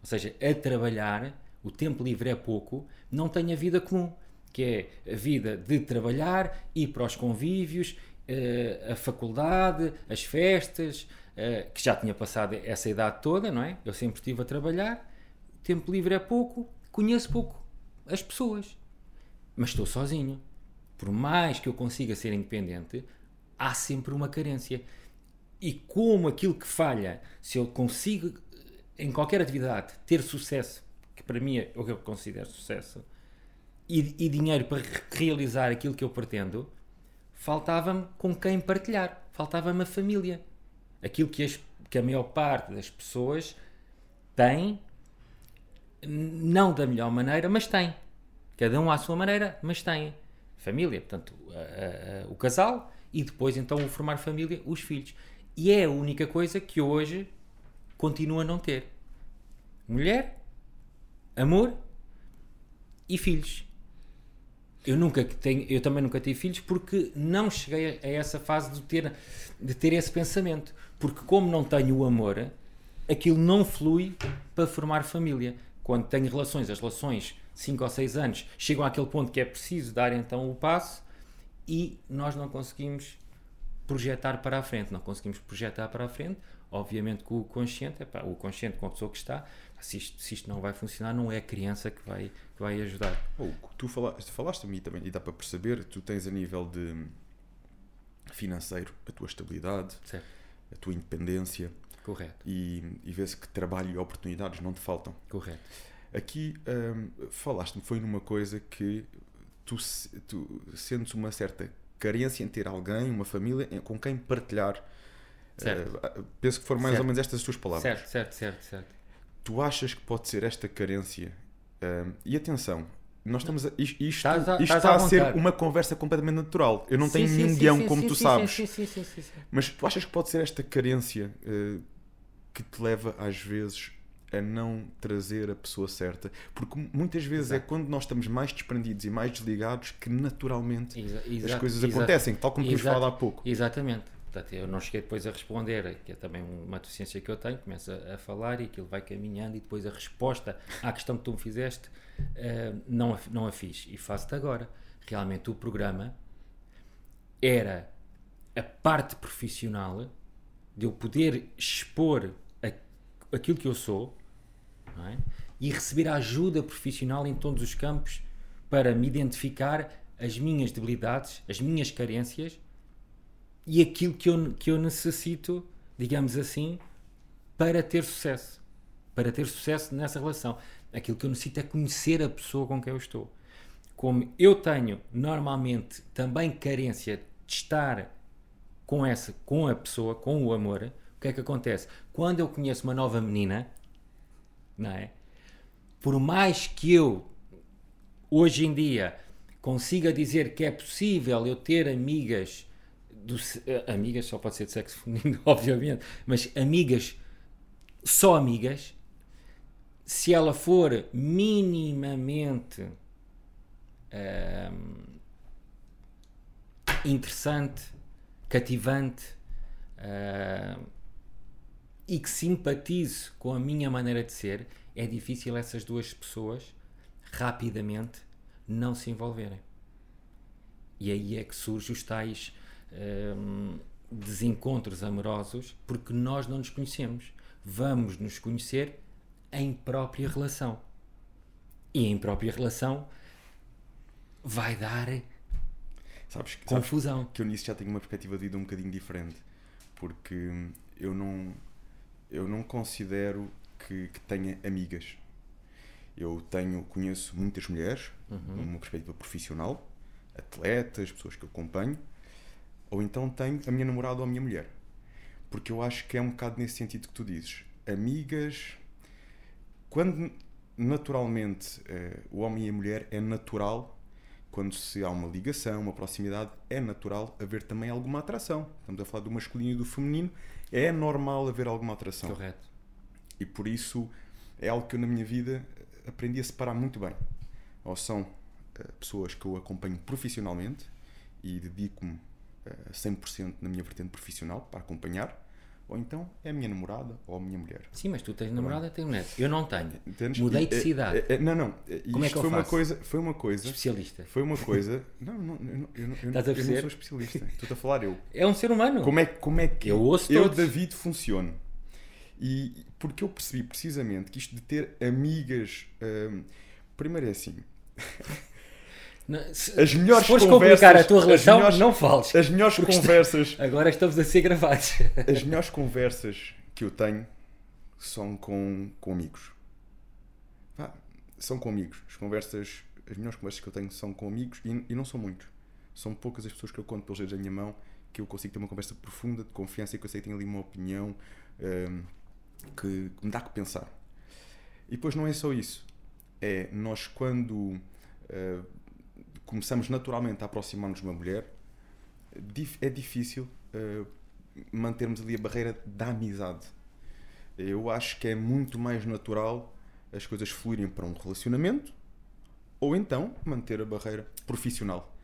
ou seja, a trabalhar, o tempo livre é pouco, não tenho a vida comum, que é a vida de trabalhar, ir para os convívios, eh, a faculdade, as festas, eh, que já tinha passado essa idade toda, não é? Eu sempre estive a trabalhar, o tempo livre é pouco, conheço pouco as pessoas, mas estou sozinho. Por mais que eu consiga ser independente, há sempre uma carência. E como aquilo que falha, se eu consigo em qualquer atividade ter sucesso, para mim é o que eu considero sucesso, e, e dinheiro para re- realizar aquilo que eu pretendo, faltava-me com quem partilhar, faltava-me a família. Aquilo que, as- que a maior parte das pessoas tem, não da melhor maneira, mas tem. Cada um à sua maneira, mas tem. Família, portanto, a- a- o casal e depois então o formar família, os filhos. E é a única coisa que hoje continua a não ter. Mulher, amor e filhos. Eu nunca tenho, eu também nunca tive filhos porque não cheguei a, essa fase de ter, de ter esse pensamento. Porque como não tenho o amor, aquilo não flui para formar família. Quando tenho relações, as relações 5 ou 6 anos chegam àquele ponto que é preciso dar então o passo e nós não conseguimos projetar para a frente, não conseguimos projetar para a frente, obviamente com o consciente, epá, o consciente com a pessoa que está, se isto, se isto não vai funcionar, não é a criança que vai, que vai ajudar. Ou, tu falaste, falaste a mim também, e dá para perceber, tu tens a nível de financeiro a tua estabilidade, Certo, a tua independência correto, e, e vê-se que trabalho e oportunidades não te faltam. correto. Aqui hum, falaste-me, foi numa coisa que tu, tu sentes uma certa carência em ter alguém, uma família com quem partilhar. Certo. Eh, penso que foram mais Certo. ou menos estas as tuas palavras. Certo, certo, certo, certo. Tu achas que pode ser esta carência? e atenção, nós estamos a, isto, isto, Estás a- isto estás está a ser uma conversa completamente natural. Eu não tenho Sim, nenhum sim, guião, sim, como tu sabes. Sim, sim, sim, sim, sim. Mas tu achas que pode ser esta carência eh, que te leva às vezes a não trazer a pessoa certa? Porque muitas vezes é Exato. quando nós estamos mais desprendidos e mais desligados que naturalmente Exa- as coisas acontecem, tal como tínhamos Exato. falado há pouco. Exatamente. Portanto, eu não cheguei depois a responder, que é também uma deficiência que eu tenho, começo a, a falar e aquilo vai caminhando e depois a resposta à questão que tu me fizeste eh, não, a, não a fiz e faço-te agora. Realmente o programa era a parte profissional, de eu poder expor a, aquilo que eu sou é? e receber ajuda profissional em todos os campos para me identificar as minhas debilidades, as minhas carências e aquilo que eu, que eu necessito, digamos assim, para ter sucesso. Para ter sucesso nessa relação. Aquilo que eu necessito é conhecer a pessoa com quem eu estou. Como eu tenho normalmente também carência de estar com essa, com a pessoa, com o amor, o que é que acontece? Quando eu conheço uma nova menina, não é? Por mais que eu hoje em dia consiga dizer que é possível eu ter amigas do, eh, amigas só pode ser de sexo feminino, obviamente, mas amigas só amigas, se ela for minimamente ehm, interessante, cativante uh, e que simpatize com a minha maneira de ser, é difícil essas duas pessoas rapidamente não se envolverem. E aí é que surgem os tais um, desencontros amorosos porque nós não nos conhecemos. Vamos nos conhecer em própria relação. E em própria relação vai dar sabes, confusão. Sabes que eu nisso já tenho uma perspectiva de vida um bocadinho diferente. Porque eu não, eu não considero que, que tenha amigas. Eu tenho, conheço muitas mulheres, uhum. numa perspectiva profissional, atletas, pessoas que eu acompanho, ou então tenho a minha namorada ou a minha mulher. Porque eu acho que é um bocado nesse sentido que tu dizes. Amigas, quando naturalmente eh, o homem e a mulher é natural, quando se há uma ligação, uma proximidade, é natural haver também alguma atração. Estamos a falar do masculino e do feminino, é normal haver alguma atração. Correto. E por isso é algo que eu na minha vida aprendi a separar muito bem. Ou são uh, pessoas que eu acompanho profissionalmente e dedico-me uh, 100% na minha vertente profissional para acompanhar, ou então é a minha namorada ou a minha mulher. Sim, mas tu tens namorada, tens mulher. Eu não tenho. Entendes? Mudei de eh, cidade. É, é, não, não. Como é que eu foi faço? uma coisa, foi uma coisa. Especialista. Foi uma coisa. não, não, eu, não, eu, não, eu não sou especialista. Estou a falar eu. É um ser humano. Como é, como é que eu, ouço eu David, funciono? E porque eu percebi precisamente que isto de ter amigas. Hum, primeiro é assim. Se, as melhores se fores conversas, complicar a tua relação, melhores, não fales. As melhores conversas. Está, agora estamos a ser gravados. As melhores conversas que eu tenho são com, com amigos. Ah, são com amigos. As conversas, as melhores conversas que eu tenho são com amigos e, e não são muitos. São poucas as pessoas que eu conto pelos dedos da minha mão que eu consigo ter uma conversa profunda, de confiança e que eu sei que tem ali uma opinião. Um, que, que me dá que pensar. E depois não é só isso. É nós quando uh, começamos naturalmente a aproximar-nos de uma mulher, é difícil uh, mantermos ali a barreira da amizade. Eu acho que é muito mais natural as coisas fluírem para um relacionamento ou então manter a barreira profissional.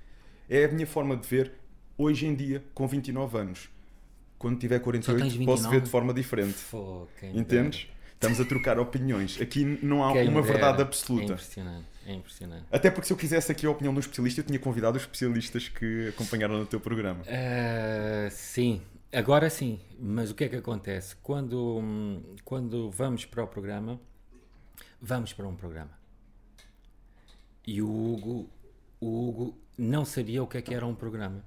É a minha forma de ver hoje em dia, com 29 anos quando tiver 48 posso ver de forma diferente. Pô, Entendes? Dera. Estamos a trocar opiniões. Aqui não há quem uma dera. verdade absoluta. É impressionante. É impressionante. Até porque se eu quisesse aqui a opinião de um especialista, eu tinha convidado os especialistas que acompanharam no teu programa. Uh, sim, agora sim. Mas o que é que acontece? Quando, quando vamos para o programa, vamos para um programa. E o Hugo, o Hugo não sabia o que é que era um programa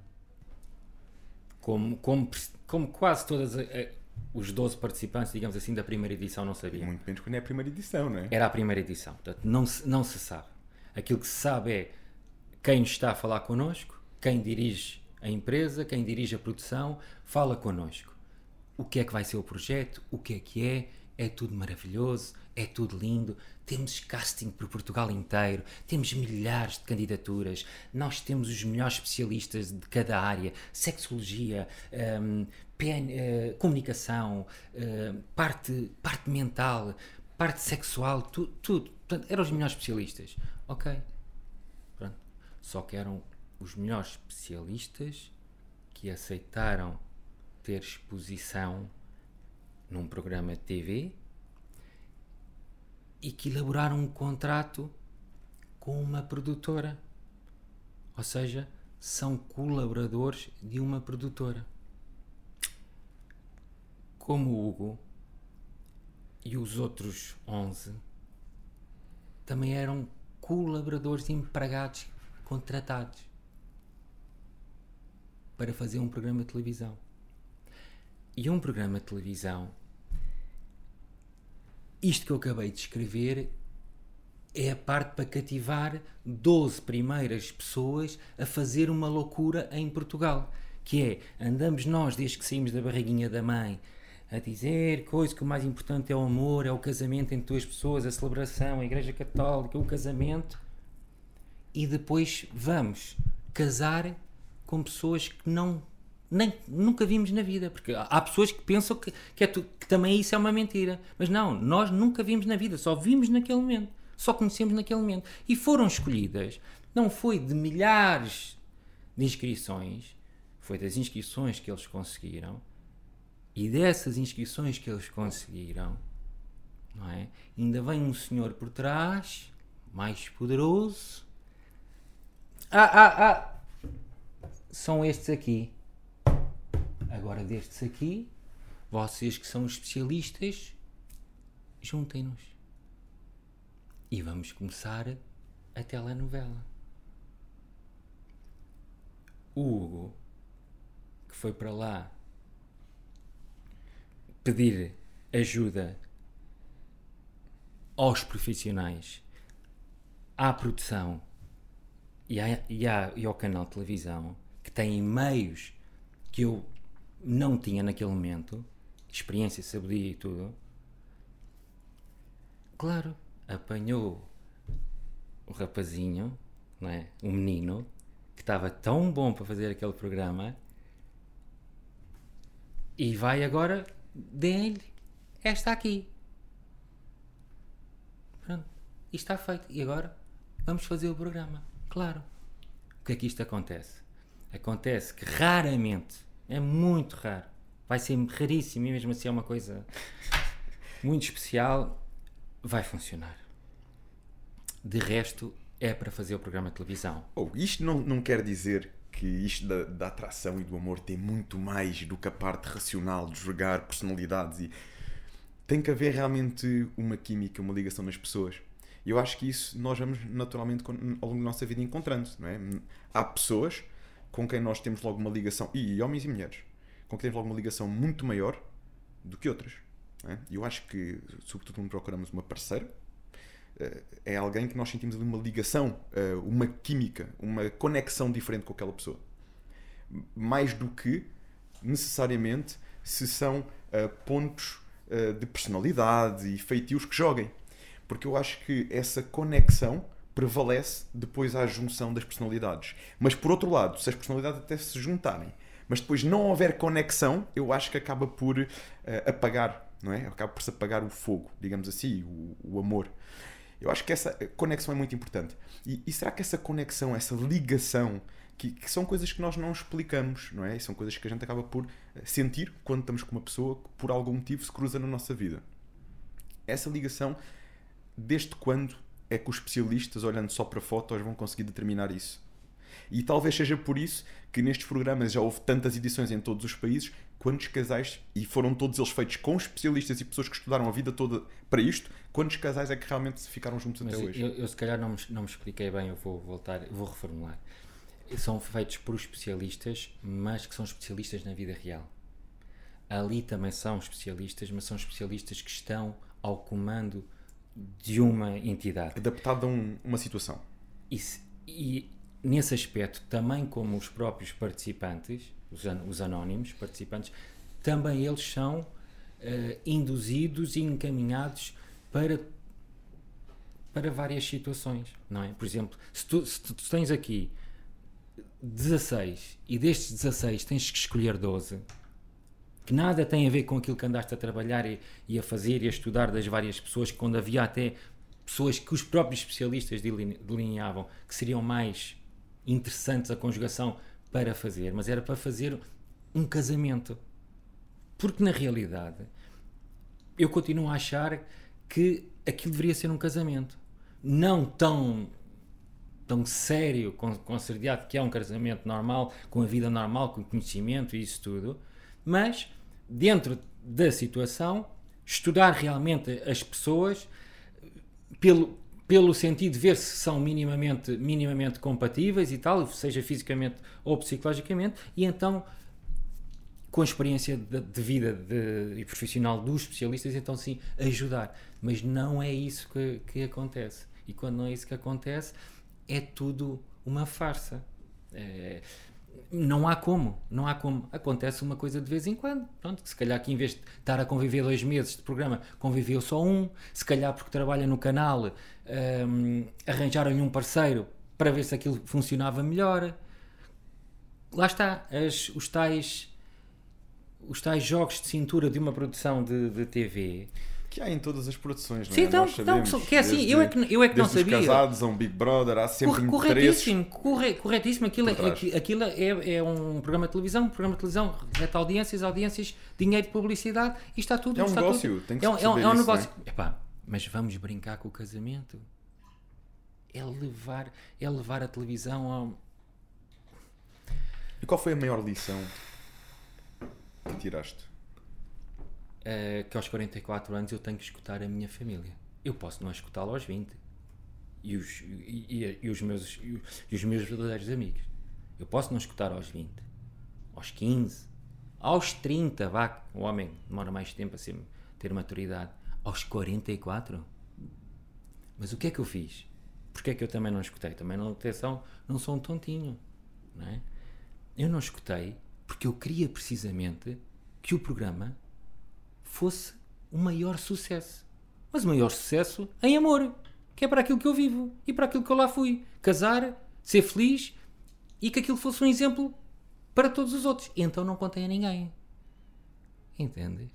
como, como, como quase todas os 12 participantes, digamos assim, da primeira edição não sabiam. Muito menos quando é a primeira edição, não é? Era a primeira edição, portanto, não se, não se sabe. Aquilo que se sabe é quem está a falar connosco, quem dirige a empresa, quem dirige a produção, fala connosco. O que é que vai ser o projeto, o que é que é, é tudo maravilhoso, é tudo lindo, temos casting por Portugal inteiro, temos milhares de candidaturas, nós temos os melhores especialistas de cada área, sexologia, um, Uh, comunicação, uh, parte, parte mental, parte sexual, tu, tudo. Portanto, eram os melhores especialistas. Ok. Pronto. Só que eram os melhores especialistas que aceitaram ter exposição num programa de TV e que elaboraram um contrato com uma produtora. Ou seja, são colaboradores de uma produtora. Como o Hugo e os outros 11 também eram colaboradores empregados contratados para fazer um programa de televisão. E um programa de televisão, isto que eu acabei de escrever, é a parte para cativar 12 primeiras pessoas a fazer uma loucura em Portugal. Que é, andamos nós, desde que saímos da barriguinha da mãe, a dizer coisa que o mais importante é o amor, é o casamento entre duas pessoas, a celebração, a Igreja Católica, o casamento, e depois vamos casar com pessoas que não nem, nunca vimos na vida, porque há pessoas que pensam que, que, é tu, que também isso é uma mentira, mas não, nós nunca vimos na vida, só vimos naquele momento, só conhecemos naquele momento, e foram escolhidas, não foi de milhares de inscrições, foi das inscrições que eles conseguiram, e dessas inscrições que eles conseguiram, não é? Ainda vem um senhor por trás, mais poderoso. Ah, ah, ah! São estes aqui. Agora, destes aqui, vocês que são especialistas, juntem-nos. E vamos começar a telenovela. O Hugo, que foi para lá pedir ajuda aos profissionais, à produção e, à, e, à, e ao canal de televisão, que têm meios que eu não tinha naquele momento, experiência, sabedoria e tudo, claro, apanhou o rapazinho, não é? o menino, que estava tão bom para fazer aquele programa, e vai agora dê-lhe esta aqui. Pronto, isto está feito. E agora vamos fazer o programa. Claro. O que é que isto acontece? Acontece que raramente, é muito raro, vai ser raríssimo e mesmo assim é uma coisa muito especial, vai funcionar. De resto, é para fazer o programa de televisão. Oh, isto não, não quer dizer que isto da, da, atração e do amor tem muito mais do que a parte racional de jogar personalidades e tem que haver realmente uma química, uma ligação nas pessoas. E eu acho que isso nós vamos naturalmente ao longo da nossa vida encontrando, não é? Há pessoas com quem nós temos logo uma ligação, e homens e mulheres, com quem temos logo uma ligação muito maior do que outras. É? Eu acho que, sobretudo quando procuramos uma parceira, é alguém que nós sentimos uma ligação, eh, uma química, uma conexão diferente com aquela pessoa. Mais do que necessariamente se são eh, pontos de personalidade e feitios que joguem. Porque eu acho que essa conexão prevalece depois à junção das personalidades. Mas por outro lado, se as personalidades até se juntarem, mas depois não houver conexão, eu acho que acaba por apagar, não é? Acaba por se apagar o fogo, digamos assim, o, o amor. Eu acho que essa conexão é muito importante. E, e será que essa conexão, essa ligação, que, que, são coisas que nós não explicamos, não é? E são coisas que a gente acaba por eh, sentir quando estamos com uma pessoa que por algum motivo se cruza na nossa vida. Essa ligação, desde quando é que os especialistas, olhando só para fotos, vão conseguir determinar isso? E talvez seja por isso que nestes programas já houve tantas edições em todos os países, quantos casais, e foram todos eles feitos com especialistas e pessoas que estudaram a vida toda para isto, quantos casais é que realmente ficaram juntos Mas até hoje? Eu, eu, se calhar não me, não me expliquei bem, eu vou voltar, vou reformular. São feitos por especialistas, mas que são especialistas na vida real. Ali também são especialistas, mas são especialistas que estão ao comando de uma entidade. Adaptado a um, uma situação. E, e nesse aspecto, também como os próprios participantes, os, an os anónimos participantes, também eles são uh, induzidos e encaminhados para para várias situações, não é? Por exemplo, se tu, se tu tens aqui 16 e destes 16 tens que escolher 12 que nada tem a ver com aquilo que andaste a trabalhar e, e a fazer e a estudar das várias pessoas, quando havia até pessoas que os próprios especialistas delineavam que seriam mais interessantes a conjugação para fazer, mas era para fazer um casamento. Porque na realidade eu continuo a achar que aquilo deveria ser um casamento. Não tão tão sério, considerado que é um casamento normal, com a vida normal, com conhecimento e isso tudo, mas dentro da situação, estudar realmente as pessoas pelo, pelo sentido de ver se são minimamente, minimamente compatíveis e tal, seja fisicamente ou psicologicamente, e então com a experiência de, de vida de, e profissional dos especialistas, então sim, ajudar. Mas não é isso que, que acontece. E quando não é isso que acontece, é tudo uma farsa. É, não há como, não há como. Acontece uma coisa de vez em quando. Pronto, se calhar que em vez de estar a conviver dois meses de programa, conviveu só um. Se calhar porque trabalha no canal, um, arranjaram-lhe um parceiro para ver se aquilo funcionava melhor. Lá está, as, os tais os tais jogos de cintura de uma produção de, de TV. Que há em todas as produções, não Sim, é? então, então, que é assim, eu é que, eu é que não desde os sabia. casados a um Big Brother, há sempre Cor- corretíssimo, corre, corretíssimo. Aquilo, é, aquilo é, é um programa de televisão, um programa de televisão, reta audiências, audiências, dinheiro de publicidade e está tudo. É um negócio, tudo. tem que é, um- é um, é um isso, negócio. Epá, mas vamos brincar com o casamento. É levar, é levar a televisão ao. E qual foi a maior lição que tiraste? Eh, que aos 44 anos eu tenho que escutar a minha família. Eu posso não escutá-la aos 20. E os, e, e- e os meus, e os meus verdadeiros amigos. Eu posso não escutar aos 20. Aos 15. Aos 30, vá. O homem demora mais tempo a ser, ter maturidade. Aos 44. Mas o que é que eu fiz? Porque é que eu também não escutei? Também não, atenção, não sou um tontinho. Não é? Eu não escutei porque eu queria precisamente que o programa fosse o maior sucesso. Mas o maior sucesso em amor, que é para aquilo que eu vivo e para aquilo que eu lá fui. Casar, ser feliz e que aquilo fosse um exemplo para todos os outros. Então não contei a ninguém. Entendes?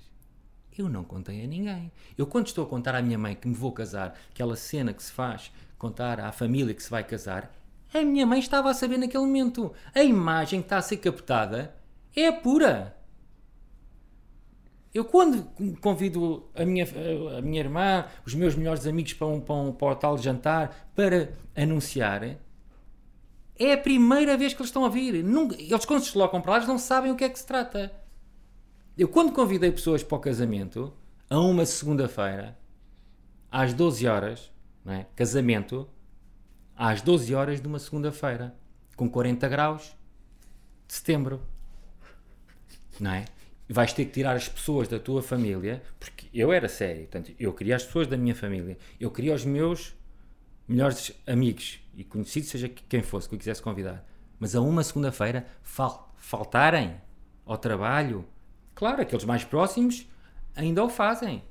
Eu não contei a ninguém. Eu, quando estou a contar à minha mãe que me vou casar, aquela cena que se faz, contar à família que se vai casar, a minha mãe estava a saber naquele momento. A imagem que está a ser captada é pura. Eu quando convido a minha, a minha irmã, os meus melhores amigos para um, para um jantar para anunciar, é a primeira vez que eles estão a vir. Nunca, eles quando se deslocam para lá eles não sabem o que é que se trata. Eu quando convidei pessoas para o casamento, a uma segunda-feira, às 12 horas, é? casamento, às 12 horas de uma segunda-feira, com 40 graus, de setembro. Não é? Vais ter que tirar as pessoas da tua família, porque eu era sério, portanto, eu queria as pessoas da minha família, eu queria os meus melhores amigos e conhecidos, seja quem fosse, que eu quisesse convidar. Mas a uma segunda-feira fal faltarem ao trabalho, claro, aqueles mais próximos ainda o fazem.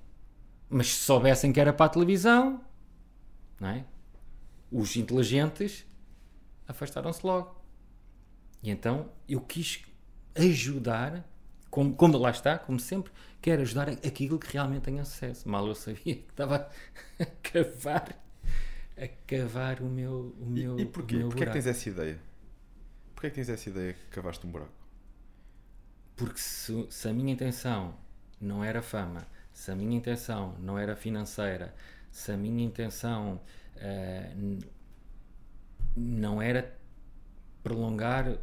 Mas se soubessem que era para a televisão, não é? Os inteligentes afastaram-se logo. E então eu quis ajudar, como, como lá está, como sempre, quero ajudar aquilo que realmente tenha sucesso. Mal eu sabia que estava a cavar, a cavar o meu, o meu, E, e porquê? meu Porquê é que tens essa ideia? Porquê é que tens essa ideia que cavaste um buraco? Porque se, se a minha intenção não era fama, se a minha intenção não era financeira, se a minha intenção n- não era prolongar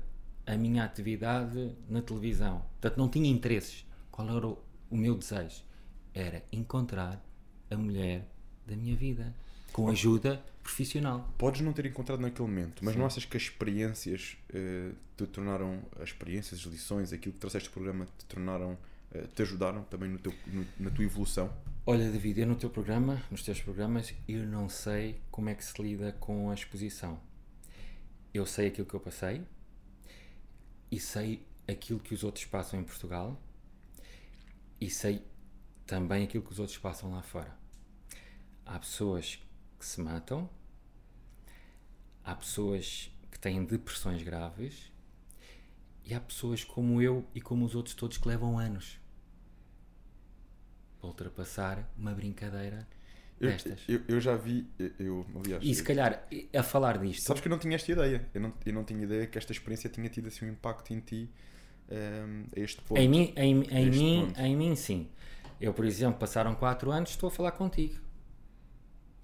a minha atividade na televisão, portanto não tinha interesses, qual era o, o meu desejo? Era encontrar a mulher da minha vida, com ajuda profissional. Podes não ter encontrado naquele momento, mas não achas que as experiências eh, te tornaram, as experiências, as lições, aquilo que trouxeste do programa, te tornaram, eh, te ajudaram também no teu, no- na tua evolução? Olha, David, eu no teu programa, nos teus programas, eu não sei como é que se lida com a exposição. Eu sei aquilo que eu passei e sei aquilo que os outros passam em Portugal e sei também aquilo que os outros passam lá fora. Há pessoas que se matam, há pessoas que têm depressões graves e há pessoas como eu e como os outros todos que levam anos para ultrapassar uma brincadeira Eu, eu, eu já vi, eu, aliás, E se calhar, a falar disto, sabes que eu não tinha esta ideia. Eu não, eu não tinha ideia que esta experiência tinha tido assim um impacto em ti ehm, a este ponto. em mim, em, em, mim, ponto. em mim sim. Eu, por exemplo, passaram 4 anos, estou a falar contigo.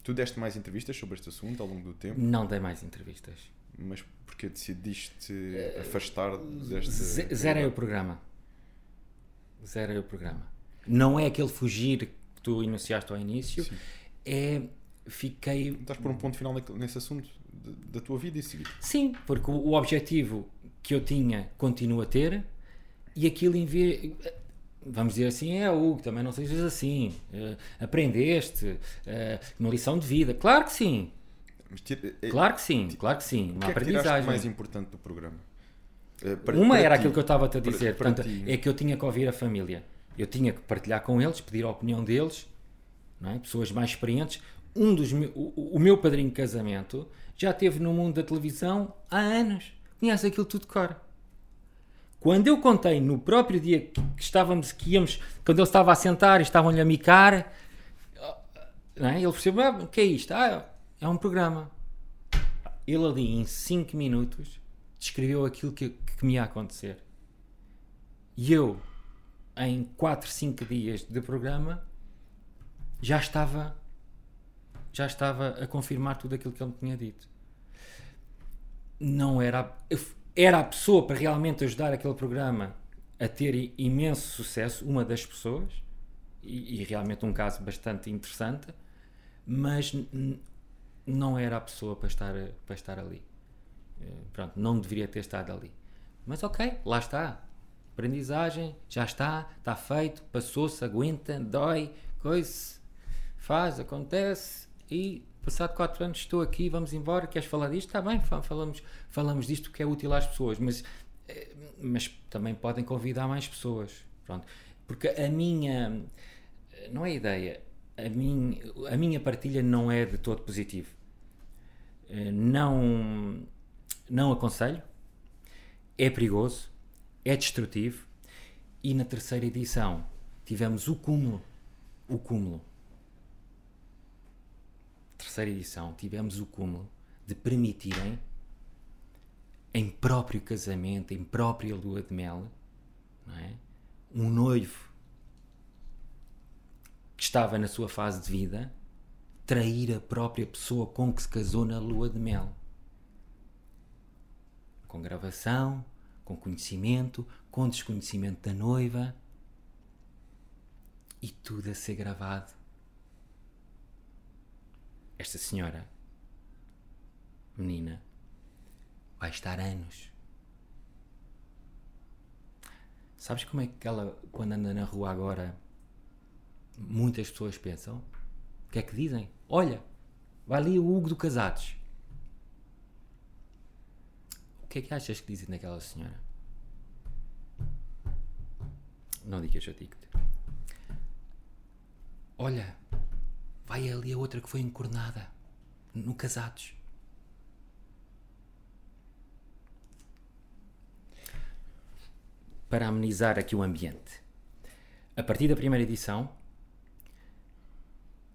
Tu deste mais entrevistas sobre este assunto ao longo do tempo, Não dei mais entrevistas. mas porque decidiste afastar deste. Ze- Zerei o programa. Zerei o programa. Não é aquele fugir que tu enunciaste ao início, Sim. É fiquei Estás por um ponto final nesse assunto da tua vida e seguir. Sim, porque o, o objetivo que eu tinha continuo a ter e aquilo em vez. Vamos dizer assim, é Hugo, também não sejas assim. eh, aprendeste, eh, uma lição de vida. Claro que sim, tira- é- claro que sim, claro que sim. o Uma que é que aprendizagem. mais importante do programa? Eh, para- Uma para era ti. aquilo que eu estava-te a dizer, para portanto, ti. é que eu tinha que ouvir a família. Eu tinha que partilhar com eles, pedir a opinião deles, é? pessoas mais experientes. Um dos me- o, o meu padrinho de casamento já esteve no mundo da televisão há anos. Conhece aquilo tudo de cor. Quando eu contei no próprio dia que, estávamos, que íamos, quando ele estava a sentar e estavam-lhe a micar, é? ele percebeu, ah, o que é isto? Ah, é um programa. Ele ali em 5 minutos descreveu aquilo que, que me ia acontecer. E eu, em 4, 5 dias de programa, já estava já estava a confirmar tudo aquilo que ele me tinha dito. Não era era a pessoa para realmente ajudar aquele programa a ter imenso sucesso, uma das pessoas, e, e realmente um caso bastante interessante, mas não era a pessoa para estar, para estar ali. Eh, Pronto, não deveria ter estado ali. Mas ok, lá está. Aprendizagem, já está, está feito, passou-se, aguenta, dói, coisa, faz, acontece e passado 4 anos estou aqui, vamos embora, queres falar disto? Está bem, fa- falamos, falamos disto que é útil às pessoas, mas, eh, mas também podem convidar mais pessoas. Pronto. Porque a minha, não é ideia, a minha, a minha partilha não é de todo positivo. Eh, Não, não aconselho, é perigoso, é destrutivo e na terceira edição tivemos o cúmulo, o cúmulo. Terceira edição tivemos o cúmulo de permitirem em próprio casamento, em própria lua de mel, é? um noivo que estava na sua fase de vida trair a própria pessoa com que se casou na lua de mel. Com gravação, com conhecimento, com desconhecimento da noiva e tudo a ser gravado. Esta senhora, menina, vai estar anos. Sabes como é que ela, quando anda na rua agora, muitas pessoas pensam? O que é que dizem? Olha, vai ali o Hugo do Casados. O que é que achas que dizem daquela senhora? Não digas, eu digo-te. Olha, vai ali a outra que foi encornada no Casados. Para amenizar aqui o ambiente. A partir da primeira edição,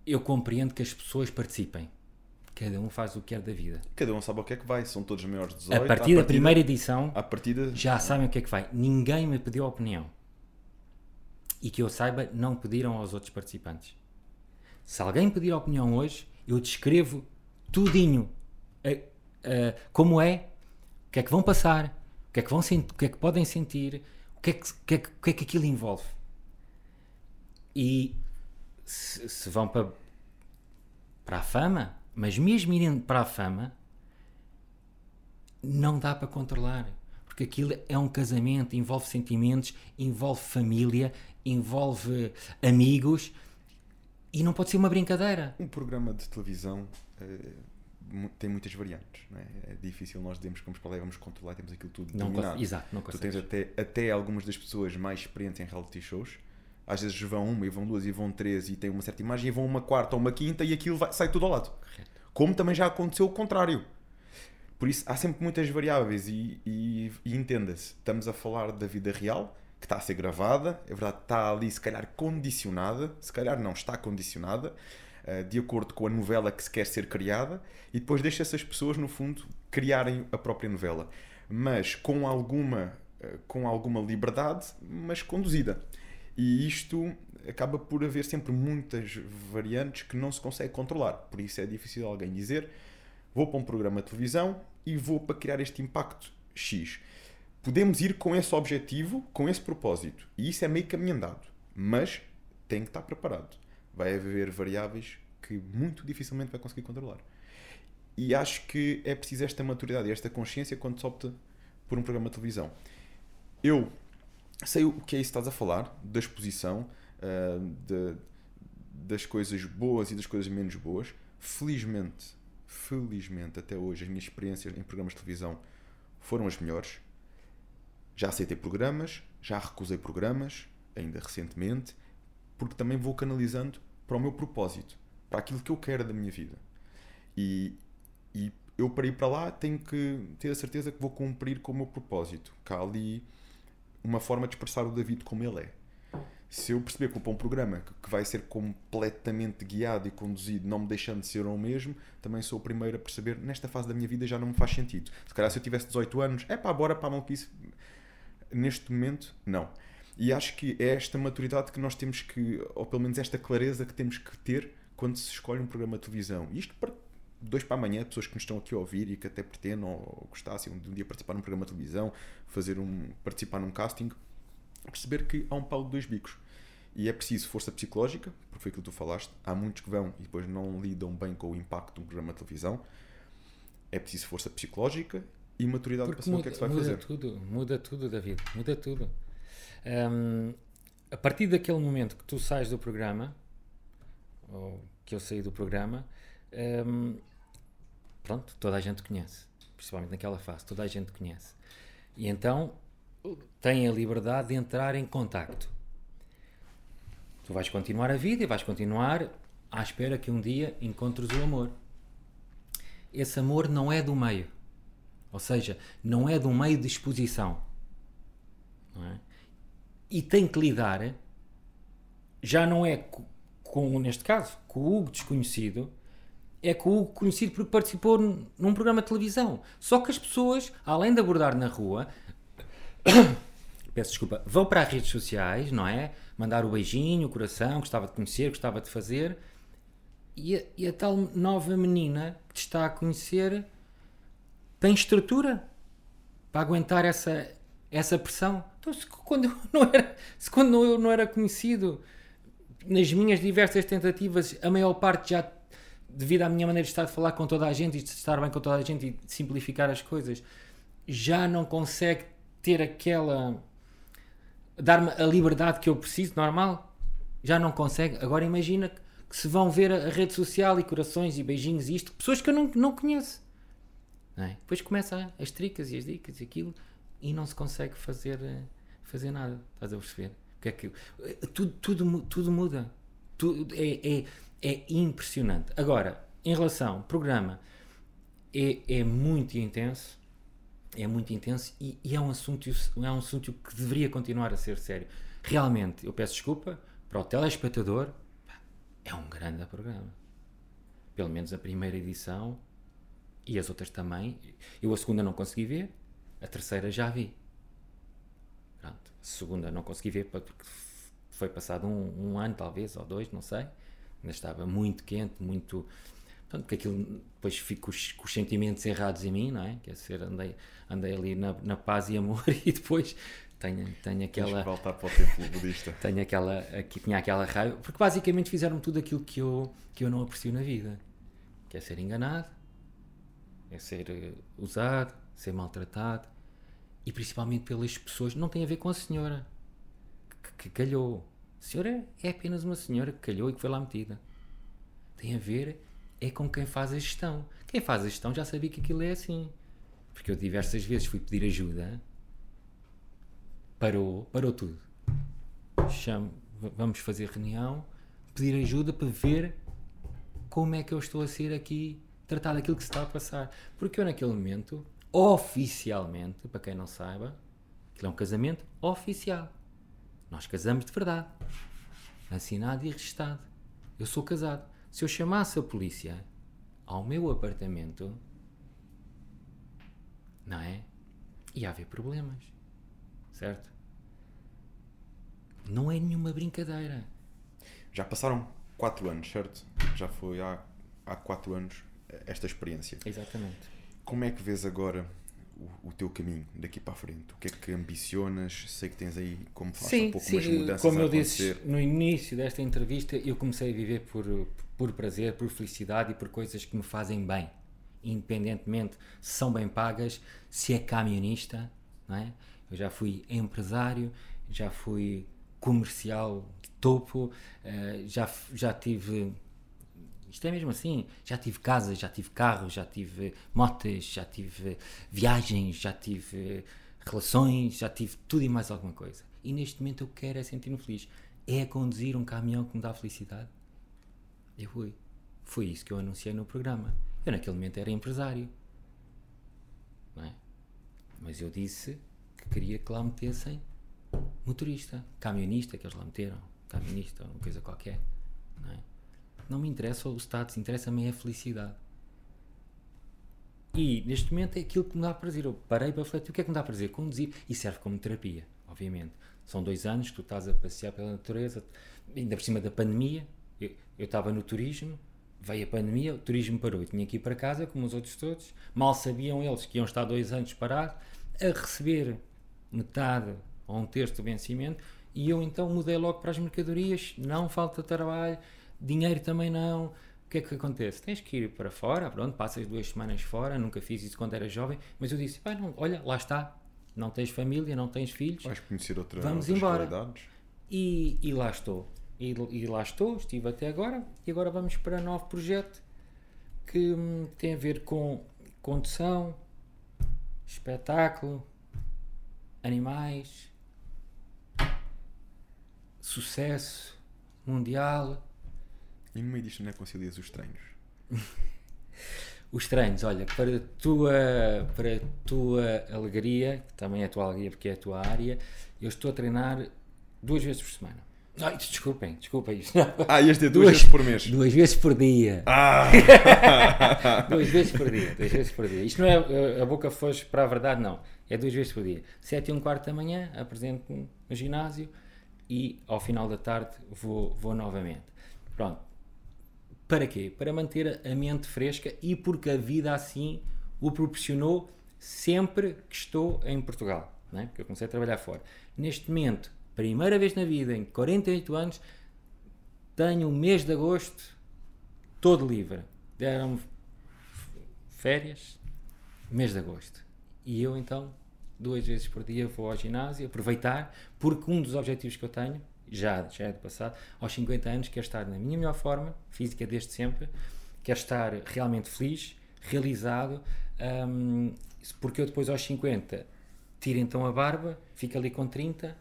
eu compreendo que as pessoas participem. Cada um faz o que quer da vida. Cada um sabe o que é que vai, são todos maiores de 18. A partir da primeira edição, À partida, já sabem o que é que vai. Ninguém me pediu opinião. E que eu saiba, não pediram aos outros participantes. Se alguém pedir opinião hoje, eu descrevo tudinho. A- a- como é, o que é que vão passar, o que é que, vão o que, é que podem sentir, o que é que, que, é que, que é que aquilo envolve. E se, se vão para, para a fama, mas mesmo irem para a fama, não dá para controlar. Porque aquilo é um casamento, envolve sentimentos, envolve família, envolve amigos e não pode ser uma brincadeira. um programa de televisão mu- tem muitas variantes. Não é? é difícil nós dizermos que vamos para lá e vamos controlar, temos aquilo tudo Não dominado. exato, não Tu consegues. tens até, até algumas das pessoas mais experientes em reality shows. Às vezes vão uma e vão duas e vão três e têm uma certa imagem e vão uma quarta ou uma quinta e aquilo vai- sai tudo ao lado. Como também já aconteceu o contrário. Por isso há sempre muitas variáveis e, e- e entenda-se, estamos a falar da vida real, que está a ser gravada, é verdade, está ali se calhar condicionada, se calhar não está condicionada, eh, de acordo com a novela que se quer ser criada, e depois deixa essas pessoas, no fundo, criarem a própria novela. Mas com alguma, eh, com alguma liberdade, mas conduzida. E isto acaba por haver sempre muitas variantes que não se consegue controlar. Por isso é difícil alguém dizer vou para um programa de televisão e vou para criar este impacto X. Podemos ir com esse objetivo, com esse propósito. E isso é meio caminho andado. Mas tem que estar preparado. Vai haver variáveis que muito dificilmente vai conseguir controlar. E acho que é preciso esta maturidade esta consciência quando se opta por um programa de televisão. Eu sei o que é isso que estás a falar, da exposição, uh, de, das coisas boas e das coisas menos boas. Felizmente, felizmente, até hoje, as minhas experiências em programas de televisão foram as melhores. Já aceitei programas, já recusei programas, ainda recentemente, porque também vou canalizando para o meu propósito, para aquilo que eu quero da minha vida. E, e eu, para ir para lá, tenho que ter a certeza que vou cumprir com o meu propósito. Que há ali uma forma de expressar o David como ele é. Se eu perceber que para um programa que vai ser completamente guiado e conduzido, não me deixando de ser o mesmo, também sou o primeiro a perceber, nesta fase da minha vida já não me faz sentido. Se calhar se eu tivesse 18 anos, é pá, bora para a maluquice. Neste momento, não. E acho que é esta maturidade que nós temos que, ou pelo menos esta clareza que temos que ter quando se escolhe um programa de televisão. Isto para dois para amanhã, pessoas que nos estão aqui a ouvir e que até pretendam ou gostassem de um dia participar num programa de televisão, fazer um, participar num casting, perceber que há um pau de dois bicos. E é preciso força psicológica, porque foi aquilo que tu falaste. Há muitos que vão e depois não lidam bem com o impacto de um programa de televisão. É preciso força psicológica e maturidade porque para saber muda, o que é que se vai muda fazer. Tudo, muda tudo, David, muda tudo. Um, a partir daquele momento que tu sais do programa, ou que eu saí do programa, um, pronto, toda a gente conhece, principalmente naquela fase, toda a gente conhece. E então tem a liberdade de entrar em contacto. Tu vais continuar a vida e vais continuar à espera que um dia encontres o amor. Esse amor não é do meio. Ou seja, não é do meio de exposição. É? E tem que lidar, já não é com, com, neste caso, com o Hugo desconhecido, é com o Hugo conhecido porque participou num programa de televisão. Só que as pessoas, além de abordar na rua, peço desculpa, vão para as redes sociais, não é? Mandar o beijinho, o coração, gostava de conhecer, gostava de fazer. E a, e a tal nova menina que está a conhecer tem estrutura para aguentar essa, essa pressão. Então, se quando, eu não era, se quando eu não era conhecido, nas minhas diversas tentativas, a maior parte já, devido à minha maneira de estar de falar com toda a gente e de estar bem com toda a gente e de simplificar as coisas, já não consegue ter aquela. dar-me a liberdade que eu preciso, normal. Já não consegue. Agora imagina que, se vão ver a, a, rede social e corações e beijinhos e isto, pessoas que eu não, não conheço. É? Depois começa as tricas e as dicas e aquilo e não se consegue fazer, fazer nada. Estás a perceber? Porque é que, tudo, tudo, tudo muda. Tudo é, é, é impressionante. Agora, em relação ao programa, é, é muito intenso. É muito intenso e, e, é, um assunto, é um assunto que deveria continuar a ser sério. Realmente, eu peço desculpa para o telespectador, é um grande programa. Pelo menos a primeira edição e as outras também. Eu a segunda não consegui ver, a terceira já vi. Pronto. A segunda não consegui ver porque foi passado um, um ano, talvez, ou dois, não sei. Ainda estava muito quente, muito. Portanto, que aquilo depois fico com os, com os, sentimentos errados em mim, não é? Quer dizer, andei, andei ali na, na paz e amor e depois tenho, tenho aquela. Tens que voltar para o templo budista. tenho aquela. Aqui tinha aquela raiva. Porque basicamente fizeram tudo aquilo que eu, que eu não aprecio na vida. Que é ser enganado, é ser uh, usado, ser maltratado e principalmente pelas pessoas. Não tem a ver com a senhora que, que calhou. A senhora é apenas uma senhora que calhou e que foi lá metida. Tem a ver é com quem faz a gestão. Quem faz a gestão já sabia que aquilo é assim. Porque eu diversas vezes fui pedir ajuda, parou, parou tudo. Chamo, vamos fazer reunião, pedir ajuda para ver como é que eu estou a ser aqui tratar daquilo que se está a passar. Porque eu, naquele momento, oficialmente, para quem não saiba, aquilo é um casamento oficial. Nós casamos de verdade. Assinado e registado. Eu sou casado. Se eu chamasse a polícia ao meu apartamento, não é? Ia haver problemas. Certo? Não é nenhuma brincadeira. Já passaram 4 anos, certo? Já foi há, há 4 anos esta experiência. Exatamente. Como é que vês agora o, o, teu caminho daqui para a frente? O que é que ambicionas? Sei que tens aí, como falaste sim, um pouco, sim, umas mudanças como a eu disse no início desta entrevista, eu comecei a viver por, por prazer, por felicidade e por coisas que me fazem bem. Independentemente se são bem pagas, se é camionista, não é? Eu já fui empresário, já fui comercial de topo, eh, já, já tive isto é mesmo assim. Já tive casa, já tive carro, já tive motas, já tive viagens, já tive relações, já tive tudo e mais alguma coisa. E neste momento eu quero é sentir-me feliz. É conduzir um caminhão que me dá felicidade. Eu fui. Foi isso que eu anunciei no programa. Eu naquele momento era empresário. É? Mas eu disse que queria que lá metessem motorista, camionista, que eles lá meteram. Camionista, uma coisa qualquer. Não é? Não me interessa o status, interessa-me a felicidade. E neste momento é aquilo que me dá prazer. Eu parei para refletir o que é que me dá prazer? Conduzir. E serve como terapia, obviamente. São dois anos que tu estás a passear pela natureza, ainda por cima da pandemia. Eu, eu estava no turismo, veio a pandemia, o turismo parou. Eu tinha que ir para casa, como os outros todos. Mal sabiam eles que iam estar dois anos parados a receber metade ou um terço do vencimento. E eu então mudei logo para as mercadorias. Não falta trabalho dinheiro também não. O que é que acontece? Tens que ir para fora, pronto, passas duas semanas fora, nunca fiz isso quando era jovem, mas eu disse, ah, não, olha, lá está, não tens família, não tens filhos, Vais conhecer outra, vamos outras embora. realidades. E, e lá estou. E, e lá estou, estive até agora, e agora vamos para um novo projeto que hum, tem a ver com condução, espetáculo, animais, sucesso mundial. E no meio disto não é concilias os treinos? Os treinos, olha, para a tua, para tua alegria, que também é a tua alegria porque é a tua área, eu estou a treinar duas vezes por semana. Ai, desculpem, desculpem isto. Ah, ias ter duas, vezes por mês. Duas vezes por dia. Ah! duas vezes por dia, duas vezes por dia. Isto não é a boca foge para a verdade, não. É duas vezes por dia. Sete e um quarto da manhã, apresento-me no ginásio e ao final da tarde vou, vou novamente. Pronto. Para quê? Para manter a mente fresca e porque a vida assim o proporcionou sempre que estou em Portugal, é? porque eu comecei a trabalhar fora. Neste momento, primeira vez na vida, em 48 anos, tenho o mês de agosto todo livre. Deram-me férias, mês de agosto. E eu então, duas vezes por dia, vou ao ginásio, aproveitar, porque um dos objetivos que eu tenho, já, já é do passado, aos 50 anos, quero estar na minha melhor forma, física desde sempre, quero estar realmente feliz, realizado, hum, porque eu depois aos 50 tiro então a barba, fico ali com 30,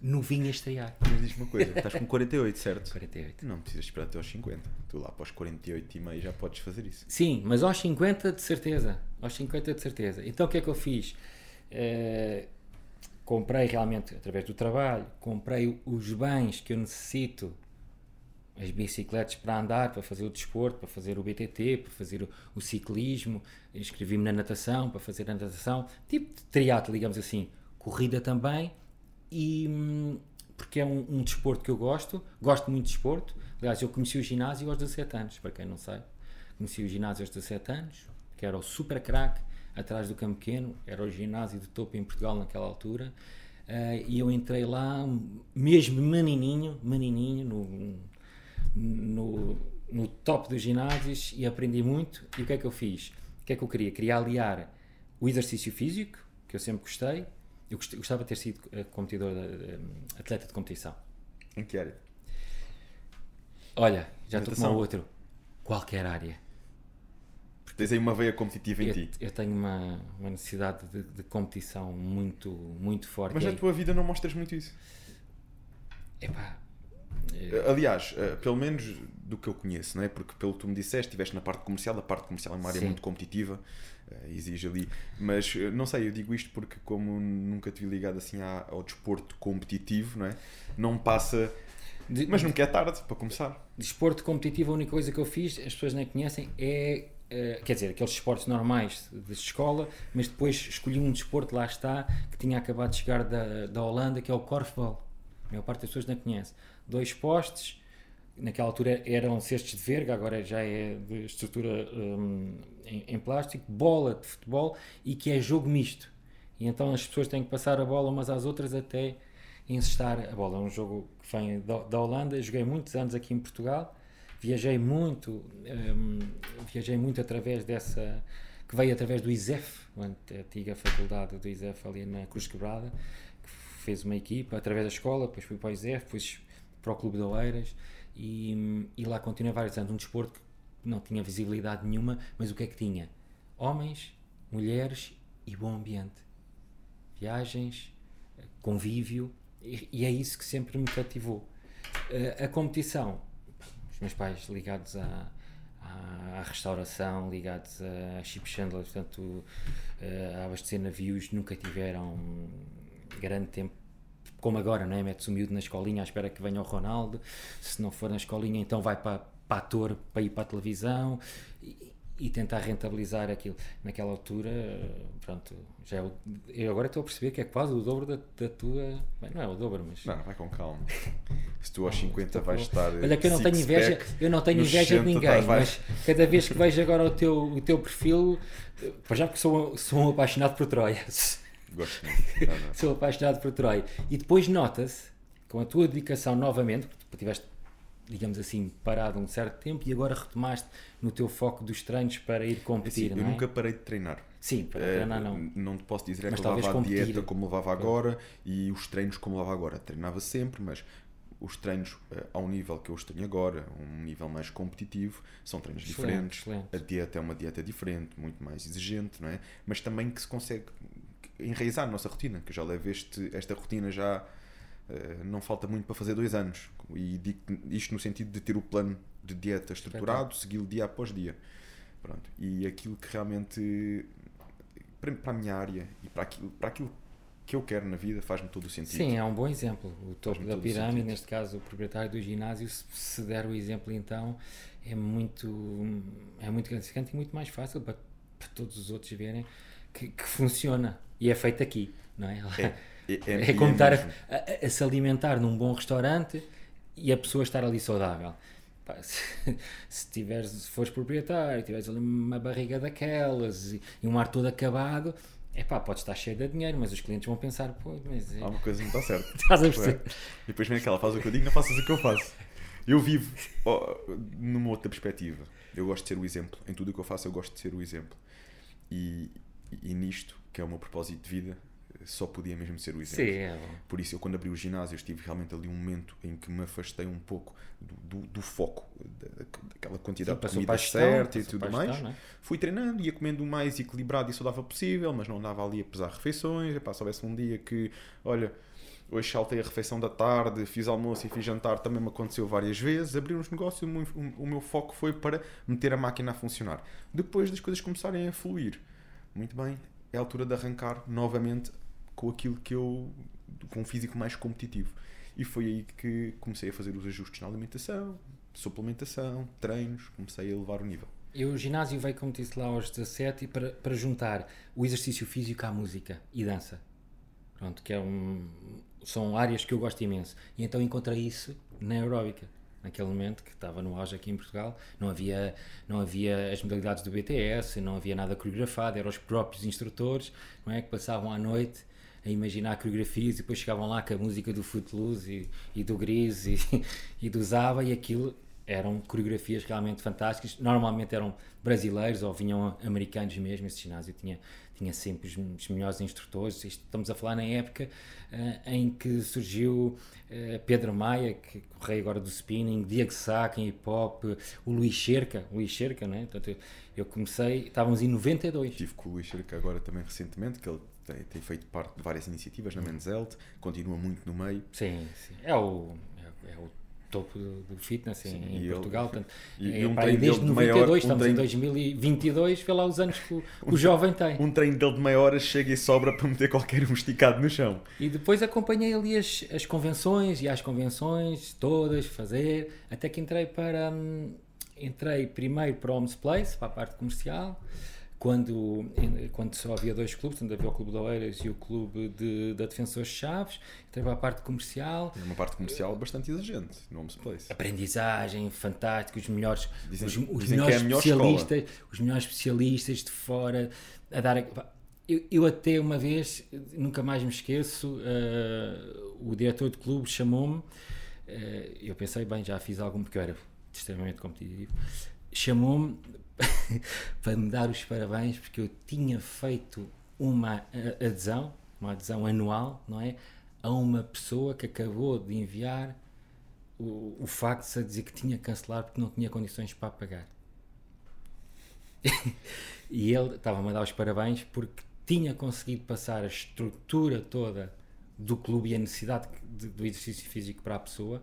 novinho a estrear. Mas diz-me uma coisa, estás com 48, certo? 48. Não precisas esperar até aos 50. Tu lá para os 48 e meio já podes fazer isso. Sim, mas aos 50 de certeza. Aos 50 de certeza. Então o que é que eu fiz? Eh, comprei realmente, através do trabalho, comprei os bens que eu necessito, as bicicletas para andar, para fazer o desporto, para fazer o BTT, para fazer o, o ciclismo, inscrevi-me na natação, para fazer a natação, tipo de triatlo, digamos assim, corrida também, e hum, porque é um, um, desporto que eu gosto, gosto muito de desporto, aliás eu conheci o ginásio aos 17 anos, para quem não sabe, conheci o ginásio aos 17 anos, que era o super crack, atrás do Campo Pequeno, era o ginásio de topo em Portugal naquela altura, uh, e eu entrei lá, mesmo menininho, menininho, no, no, no top dos ginásios, e aprendi muito, e o que é que eu fiz? O que é que eu queria? Queria aliar o exercício físico, que eu sempre gostei, eu gostava de ter sido competidor, atleta de competição. Em que área? Olha, já estou com outro. Qualquer área. Tens aí uma veia competitiva em eu, ti. Eu tenho uma, uma necessidade de, de, competição muito, muito forte. Mas na tua vida não mostras muito isso. Epá, Aliás, pelo menos do que eu conheço, não é? Porque pelo que tu me disseste, estiveste na parte comercial, a parte comercial é uma área Sim. muito competitiva, exige ali. Mas não sei, eu digo isto porque, como nunca te vi ligado assim ao desporto competitivo, não é? Não passa. Mas nunca é tarde para começar. Desporto competitivo, a única coisa que eu fiz, as pessoas nem conhecem, é Uh, quer dizer, aqueles esportes normais de escola, mas depois escolhi um desporto, lá está, que tinha acabado de chegar da, da Holanda, que é o korfbal. A maior parte das pessoas não conhece. Dois postes, naquela altura eram cestos de verga, agora já é de estrutura um, em, em, plástico, bola de futebol e que é jogo misto. E então as pessoas têm que passar a bola umas às outras até encestar a bola. É um jogo que vem da, da Holanda, joguei muitos anos aqui em Portugal, viajei muito, um, viajei muito através dessa, que veio através do ISEF, a antiga faculdade do ISEF ali na Cruz Quebrada, que fez uma equipa através da escola, depois fui para o ISEF, depois para o Clube de Oeiras e, e lá continuei vários anos. Um desporto que não tinha visibilidade nenhuma, mas o que é que tinha? Homens, mulheres e bom ambiente. Viagens, convívio, e, e é isso que sempre me cativou. Uh, a competição, os meus pais ligados à, à, restauração, ligados a Chip Chandler, portanto, uh, a abastecer navios, nunca tiveram grande tempo como agora, não é? Mete-se o miúdo na escolinha à espera que venha o Ronaldo, se não for na escolinha, então vai para, para ator, para ir para a televisão e tentar rentabilizar aquilo. Naquela altura, pronto, já é o, eu agora estou a perceber que é quase o dobro da, da tua. Bem, não é o dobro, mas. Não, vai com calma. Se tu aos 50 vais estar. Olha que eu não tenho inveja, eu não tenho inveja de ninguém, mas cada vez que vejo agora o teu, o teu perfil, já porque sou, sou um apaixonado por Troia. Gosto muito. Sou apaixonado por Troia. E depois nota-se, com a tua dedicação novamente, porque tiveste, digamos assim, parado um certo tempo e agora retomaste no teu foco dos treinos para ir competir. Assim, eu é? nunca parei de treinar. Sim, para treinar não. Não te posso dizer é que levava a competir. dieta como levava agora e os treinos como levava agora. Treinava sempre, mas os treinos uh, ao nível que eu tenho agora, um nível mais competitivo, são treinos excelente, diferentes. Excelente. A dieta é uma dieta diferente, muito mais exigente, não é? Mas também que se consegue enraizar na nossa rotina, que eu já levo este, esta rotina já uh, não falta muito para fazer dois anos. E digo isto no sentido de ter o plano de dieta estruturado, segui-lo dia após dia. Pronto. E aquilo que realmente para, para a minha área e para aquilo, para aquilo que eu quero na vida faz-me todo o sentido. Sim, é um bom exemplo. O topo da pirâmide, neste caso o proprietário do ginásio, se der o exemplo então, é muito, é muito gratificante e muito mais fácil para, para todos os outros verem que, que funciona e é feito aqui, não é? É, é, é, é como estar a, a, a, se alimentar num bom restaurante e a pessoa estar ali saudável. Pá, se, se, tiveres, se fores proprietário, tiveres ali uma barriga daquelas e, e um ar todo acabado, é pá, pode estar cheio de dinheiro, mas os clientes vão pensar, pô, mas. Há uma coisa que não está certa. Estás a perceber? E depois vem aquela, faz o que eu digo, não faças o que eu faço. Eu vivo oh, numa outra perspectiva. Eu gosto de ser o exemplo. Em tudo o que eu faço, eu gosto de ser o exemplo. E, e, nisto, que é o meu propósito de vida, só podia mesmo ser o exemplo. Sim, é Por isso, eu quando abri o ginásio, estive realmente ali um momento em que me afastei um pouco do, do, do foco, da, daquela quantidade Sim, de comida certa e tudo mais. É? Fui treinando, ia comendo o mais equilibrado e saudável possível, mas não andava ali a pesar refeições. Epá, se houvesse um dia que, olha, hoje saltei a refeição da tarde, fiz almoço e fiz jantar, também me aconteceu várias vezes. Abri uns negócios, o meu, o meu foco foi para meter a máquina a funcionar. Depois das coisas começarem a fluir muito bem, é a altura de arrancar novamente com aquilo que eu. com um físico mais competitivo. E foi aí que comecei a fazer os ajustes na alimentação, suplementação, treinos, comecei a elevar o nível. E o ginásio veio, como disse lá, aos 17 para, para juntar o exercício físico à música e dança. Pronto, que é um, são áreas que eu gosto imenso. E então encontrei isso na aeróbica naquele momento que estava no auge aqui em Portugal não havia não havia as modalidades do BTS não havia nada coreografado eram os próprios instrutores não é que passavam à noite a imaginar coreografias e depois chegavam lá com a música do Footloose e, e do Gris e, e do Zaba e aquilo eram coreografias realmente fantásticas normalmente eram brasileiros ou vinham americanos mesmo esse ginásio tinha tinha sempre os, os melhores instrutores. Estamos a falar na época uh, em que surgiu uh, Pedro Maia, que o rei agora do spinning, Diego Sá, em hip hop, o Luís Cerca, Luís Cerca, né? Portanto, eu, eu comecei, estávamos em 92. Estive com o Luís Cerca agora também recentemente, que ele tem, tem feito parte de várias iniciativas na Men's Health, continua muito no meio. Sim, sim. É o, é, é o topo do, fitness Sim, em, em Portugal. Ele, portanto, e, é, e um pá, desde 92, maior, estamos um em 2022, vê lá os anos que o, um, o jovem tem. Um treino dele de meia hora chega e sobra para meter qualquer um esticado no chão. E depois acompanhei ali as, as convenções e as convenções todas, fazer, até que entrei para. Hum, entrei primeiro para o Homes Place, para a parte comercial, quando, quando só havia dois clubes, tanto havia o Clube de Oeiras e o Clube de, da Defensores Chaves, teve a parte comercial. Uma parte comercial bastante exigente no Homes Place. Aprendizagem fantástica, os melhores, Dizem- os, os que melhores é a especialistas, os melhores especialistas de fora a dar. Eu, eu até uma vez, nunca mais me esqueço, eh, o diretor de clube chamou-me, eh, eu pensei, bem, já fiz algum, porque eu era extremamente competitivo, chamou-me para me dar os parabéns, porque eu tinha feito uma adesão, uma adesão anual, não é? A uma pessoa que acabou de enviar o, o fax a dizer que tinha que cancelar porque não tinha condições para pagar. e ele estava-me a dar os parabéns porque tinha conseguido passar a estrutura toda do clube e a necessidade de- do exercício físico para a pessoa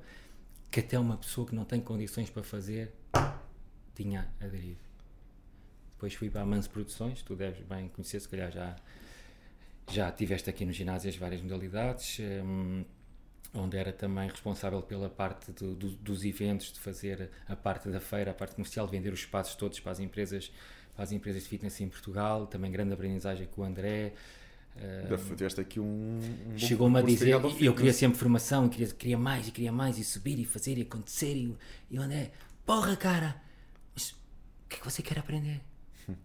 que até uma pessoa que não tem condições para fazer tinha aderido. Depois fui para a Mans Produções, tu deves bem conhecer, se calhar já, já tiveste aqui no ginásio as várias modalidades, hum, onde era também responsável pela parte do- do- dos eventos, de fazer a parte da feira, a parte comercial, de vender os espaços todos para as empresas, para as empresas de fitness em Portugal, também grande aprendizagem com o André. hum, Tiveste aqui um. um Chegou-me a dizer, eu queria sempre formação, queria, queria mais e queria mais, e subir e fazer e acontecer. E, e o André, porra, cara, mas o que é que você quer aprender?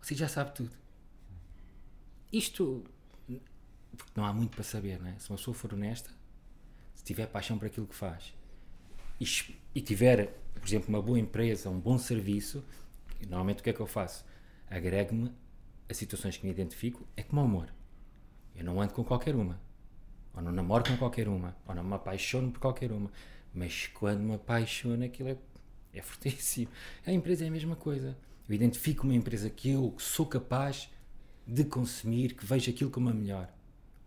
Você já sabe tudo. Isto, porque não há muito para saber, né? Se uma pessoa for honesta, se tiver paixão por aquilo que faz e, e tiver, por exemplo, uma boa empresa, um bom serviço, normalmente o que é que eu faço? Agrego-me a situações que me identifico, é como o amor. Eu não ando com qualquer uma. Ou não namoro com qualquer uma. Ou não me apaixono por qualquer uma. Mas quando me apaixono, aquilo é, é fortíssimo. A empresa é a mesma coisa. Eu identifico uma empresa que eu sou capaz de consumir, que vejo aquilo como a melhor.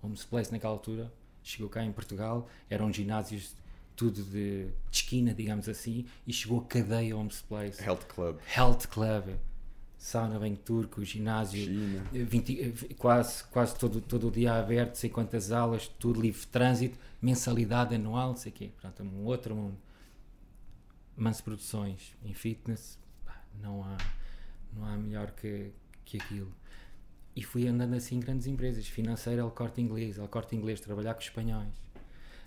Homes Place, naquela altura, chegou cá em Portugal, eram ginásios tudo de, de esquina, digamos assim, e chegou a cadeia Homes Place. Health Club. Health Club, sauna bem turco, ginásio, China. eh, 20, eh, quase, quase todo, todo o dia aberto, sei quantas aulas, tudo livre de trânsito, mensalidade anual, não sei o quê. Portanto, um outro mundo. Mans Produções em fitness, não há, não há melhor que, que aquilo. E fui andando assim em grandes empresas, financeira, El Corte Inglês, El Corte Inglês, trabalhar com os espanhóis.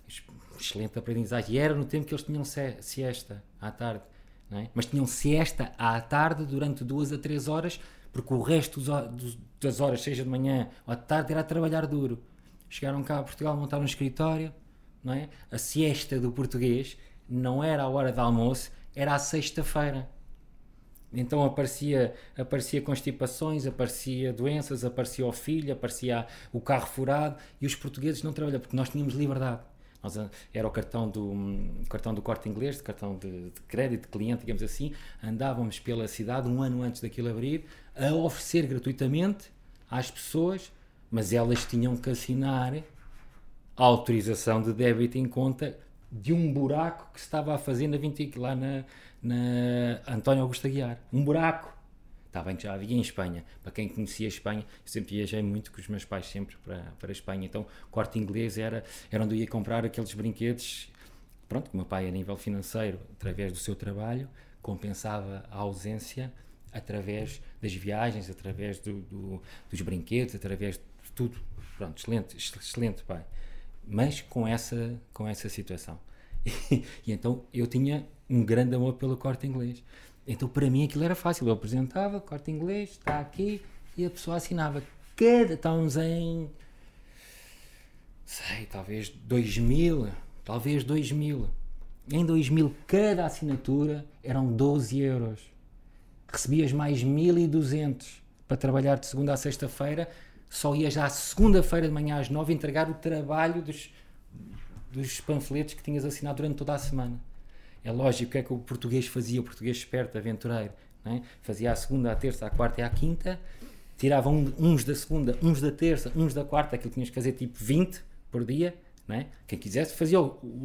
Es- Excelente aprendizagem. E era no tempo que eles tinham siesta à tarde, é? mas tinham siesta à tarde durante duas a três horas, porque o resto das horas, seja de manhã ou à tarde, era a trabalhar duro. Chegaram cá a Portugal, montaram um escritório, não é? A siesta do português não era a hora de almoço, era à sexta-feira. Então aparecia, aparecia constipações, aparecia doenças, aparecia o filho, aparecia o carro furado e os portugueses não trabalhavam porque nós tínhamos liberdade. Nós, ah, era o cartão do, hum, cartão do corte inglês, cartão de, de crédito, de cliente, digamos assim. Andávamos pela cidade um ano antes daquilo abrir a oferecer gratuitamente às pessoas, mas elas tinham que assinar a autorização de débito em conta de um buraco que se estava a fazer na 20, lá na, na António Augusto Aguiar. Um buraco. Está bem que já havia em Espanha. Para quem conhecia a Espanha, eu sempre viajei muito com os meus pais sempre para, para a Espanha. Então, corte inglês era, era onde eu ia comprar aqueles brinquedos. Pronto, que o meu pai, a nível financeiro, através do seu trabalho, compensava a ausência através das viagens, através do, do- dos brinquedos, através de tudo. Pronto, excelente, excelente pai. Mas com essa, com essa situação. E, então eu tinha um grande amor pelo corte inglês. Então para mim aquilo era fácil. Eu apresentava, corte inglês, está aqui, e a pessoa assinava. Cada, estávamos em sei, talvez 2000, talvez 2000. Em 2000, cada assinatura eram 12 euros. Recebias mais 1200 para trabalhar de segunda a sexta-feira, só ias já à segunda-feira de manhã às 9 entregar o trabalho dos, dos panfletos que tinhas assinado durante toda a semana. É lógico que é que o português fazia, o português esperto, aventureiro. é? Fazia à segunda, à terça, à quarta e à quinta, tirava um- uns da segunda, uns da terça, uns da quarta, aquilo tinhas que fazer tipo 20 por dia. É? Quem quisesse fazia,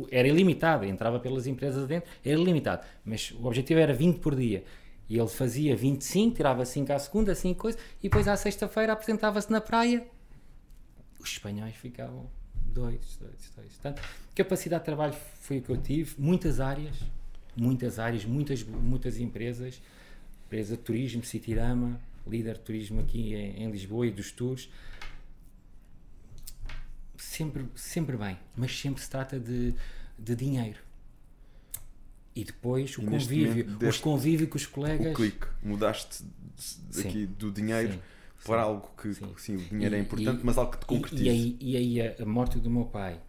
era ilimitado, entrava pelas empresas dentro, era ilimitado, mas o objetivo era 20 por dia. E ele fazia 25, tirava 5 à segunda, 5 coisas, e depois à sexta-feira apresentava-se na praia. Os espanhóis ficavam dois, dois, dois. Portanto, capacidade de trabalho foi o que eu tive, muitas áreas, muitas áreas, muitas, muitas empresas, empresa de turismo, Citirama, líder de turismo aqui em, em Lisboa e dos tours. Sempre, sempre bem, mas sempre se trata de, de dinheiro. E depois o E convívio, momento os convívio com os O colegas. clique. Mudaste Sim. aqui do dinheiro Sim, para sim, algo que, sim. o dinheiro é E- importante, e- mas algo que te concretize. e aí, e aí a, morte do meu pai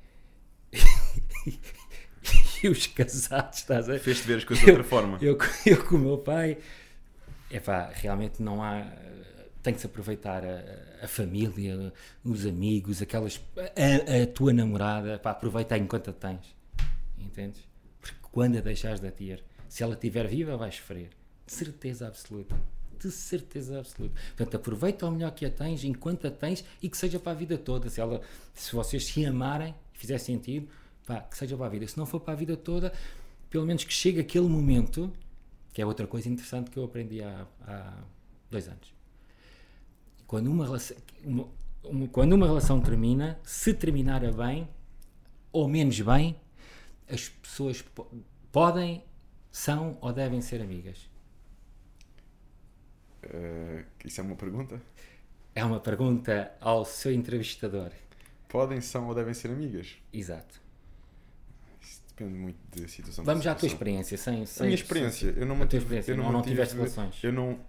e os casados, estás a? Fez-te ver as coisas de Eu- outra forma. Eu, eu com o meu pai, epá, realmente não há. Tem que se aproveitar a, a família, os amigos, aquelas. A, a tua namorada, pá, aproveita enquanto a tens. Entendes? Quando a deixares de ter, se ela estiver viva, vais sofrer. De certeza absoluta. De certeza absoluta. Portanto, aproveita ao melhor que a tens, enquanto a tens, e que seja para a vida toda. Se, ela, se vocês se amarem, fizer sentido, pá, que seja para a vida. Se não for para a vida toda, pelo menos que chegue aquele momento, que é outra coisa interessante que eu aprendi há, há dois anos. Quando uma, relação, uma- uma- quando uma relação termina, se terminar a bem ou menos bem, as pessoas po- podem, são ou devem ser amigas. Eh, isso é uma pergunta? É uma pergunta ao seu entrevistador. Podem, são ou devem ser amigas? Exato. Isso depende muito da situação. Vamos da à tua experiência. Sem, A sem, minha experiência, eu não a tua mantive, experiência, eu não, não mantive- tiveste relações. Eu não,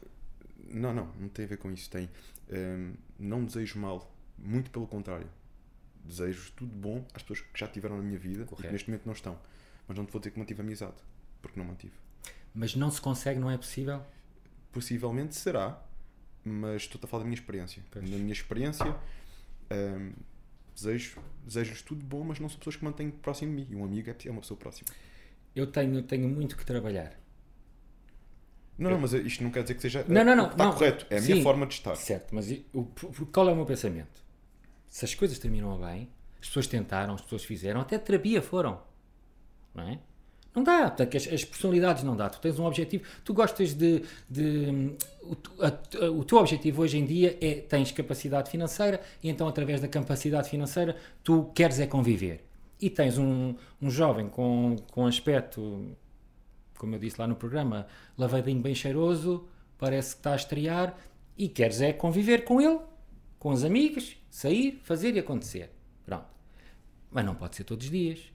não, não, não tem a ver com isso. Tem, hum, não desejo mal, muito pelo contrário. Desejo tudo bom às pessoas que já tiveram na minha vida e Correto. que neste momento não estão. Mas não te vou dizer que mantive amizade, porque não mantive. Mas não se consegue, não é possível? Possivelmente será, mas estou a falar da minha experiência. Pois. Na minha experiência, hum, desejo, desejo-lhes tudo bom, mas não são pessoas que mantêm próximo de mim. E um amigo é é uma pessoa próxima. Eu tenho, tenho muito que trabalhar. Não, não, mas isto não quer dizer que seja. Não, não, não, Está não. correto. É a minha Sim. forma de estar. Certo, mas e- qual é o meu pensamento? Se as coisas terminam bem, as pessoas tentaram, as pessoas fizeram, até terapia foram. Não é? Não dá, porque as, as personalidades não dá. Tu tens um objetivo, tu gostas de. de o, a- o teu objetivo hoje em dia é tens capacidade financeira e então, através da capacidade financeira, tu queres é conviver. E tens um, um jovem com, com aspecto como eu disse lá no programa, lavadinho bem cheiroso, parece que está a estrear e queres é conviver com ele, com os amigos, sair, fazer e acontecer. Pronto. Mas não pode ser todos os dias.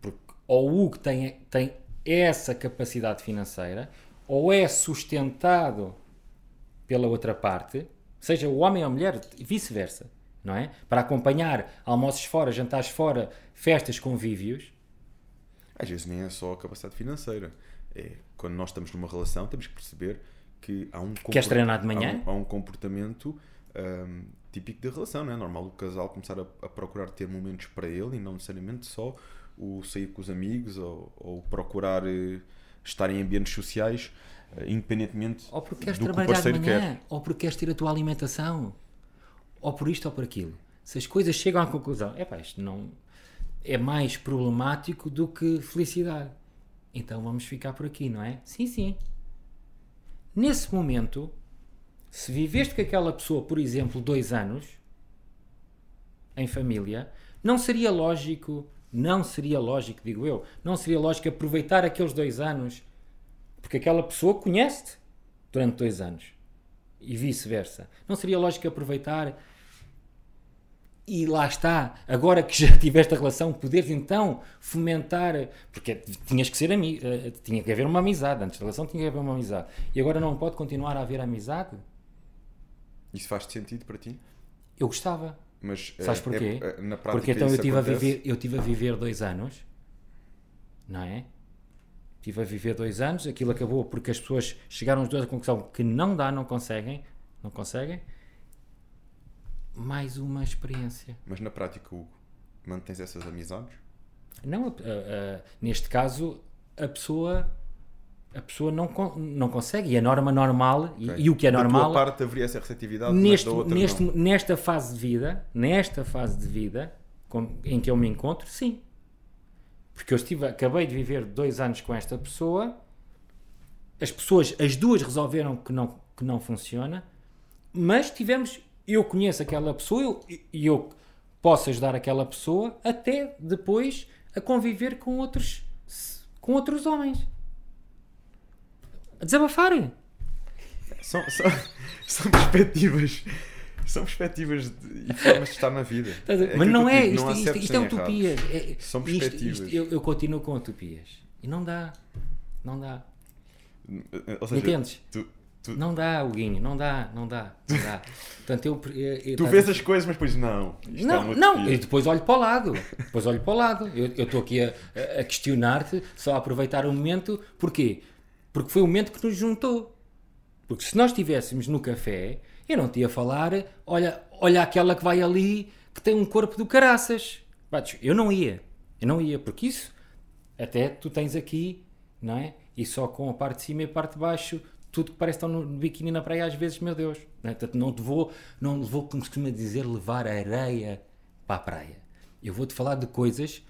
Porque ou o Hugo tem, tem essa capacidade financeira, ou é sustentado pela outra parte, seja o homem ou a mulher, e vice-versa, não é? Para acompanhar almoços fora, jantares fora, festas, convívios, Às vezes nem é só a capacidade financeira. É quando nós estamos numa relação, temos que perceber que há um Queres treinar de manhã? Há um, há um comportamento hum, típico da relação, não é? normal o casal começar a, a procurar ter momentos para ele e não necessariamente só o sair com os amigos ou, ou procurar eh, estar em ambientes sociais, eh, independentemente Ou porque queres do que o trabalhar de parceiro manhã, quer. ou porque queres ter a tua alimentação, ou por isto ou por aquilo. Se as coisas chegam à conclusão, é pá, isto não é mais problemático do que felicidade. Então vamos ficar por aqui, não é? Sim, sim. Nesse momento, se viveste com aquela pessoa, por exemplo, dois anos, em família, não seria lógico, não seria lógico, digo eu, não seria lógico aproveitar aqueles dois anos, porque aquela pessoa conhece-te durante dois anos e vice-versa. Não seria lógico aproveitar e lá está, agora que já tiveste a relação, poderes então fomentar, porque tinhas que ser amigo, tinha que haver uma amizade, antes da relação tinha que haver uma amizade, e agora não pode continuar a haver amizade? Isso faz sentido para ti? Eu gostava. Mas eh, Sabes é- porquê? é- na prática Porque então eu tive, a acontece? viver, eu tive a viver dois anos, não é? Tive a viver dois anos, aquilo acabou porque as pessoas chegaram os dois à conclusão que não dá, não conseguem, não conseguem. Mais uma experiência. Mas na prática, Hugo, mantens essas amizades? Não, a- a- neste caso, a pessoa, a pessoa não, não consegue. E a norma normal, e- Ok. e, o que é Da normal, tua parte haveria essa receptividade, neste, da neste, nesta fase de vida, nesta fase de vida com- em que eu me encontro, sim. Porque eu estive, acabei de viver dois anos com esta pessoa, as pessoas, as duas resolveram que não, que não funciona, mas tivemos, eu conheço aquela pessoa eu- e eu posso ajudar aquela pessoa até depois a conviver com outros, com outros homens. A desabafarem. São, são, são perspectivas. São perspectivas de- e formas de estar na vida. É Mas não eu é, digo, isto, não isto- isto é errados. É- São perspectivas. isto- eu, eu continuo com utopias. E não dá. Não dá. Ou seja, Entendes? tu, tu, Não dá, Huguinho, não dá, não dá, não dá. Portanto, eu, eu, eu- tu estás vês as coisas, mas depois não. Isto é Não, não, e depois olho para o lado. Depois olho para o lado. Eu eu estou aqui a, a questionar-te, só a aproveitar o momento. Porquê? Porque foi o momento que nos juntou. Porque se nós estivéssemos no café, eu não te ia falar, olha, olha aquela que vai ali que tem um corpo do caraças. Eu não ia. Eu não ia, porque isso até tu tens aqui, não é? E só com a parte de cima e a parte de baixo, tudo que parece estar no biquíni na praia, às vezes, meu Deus. Não é? Portanto, não te vou, não vou, como se costuma dizer, levar a areia para a praia. Eu vou-te falar de coisas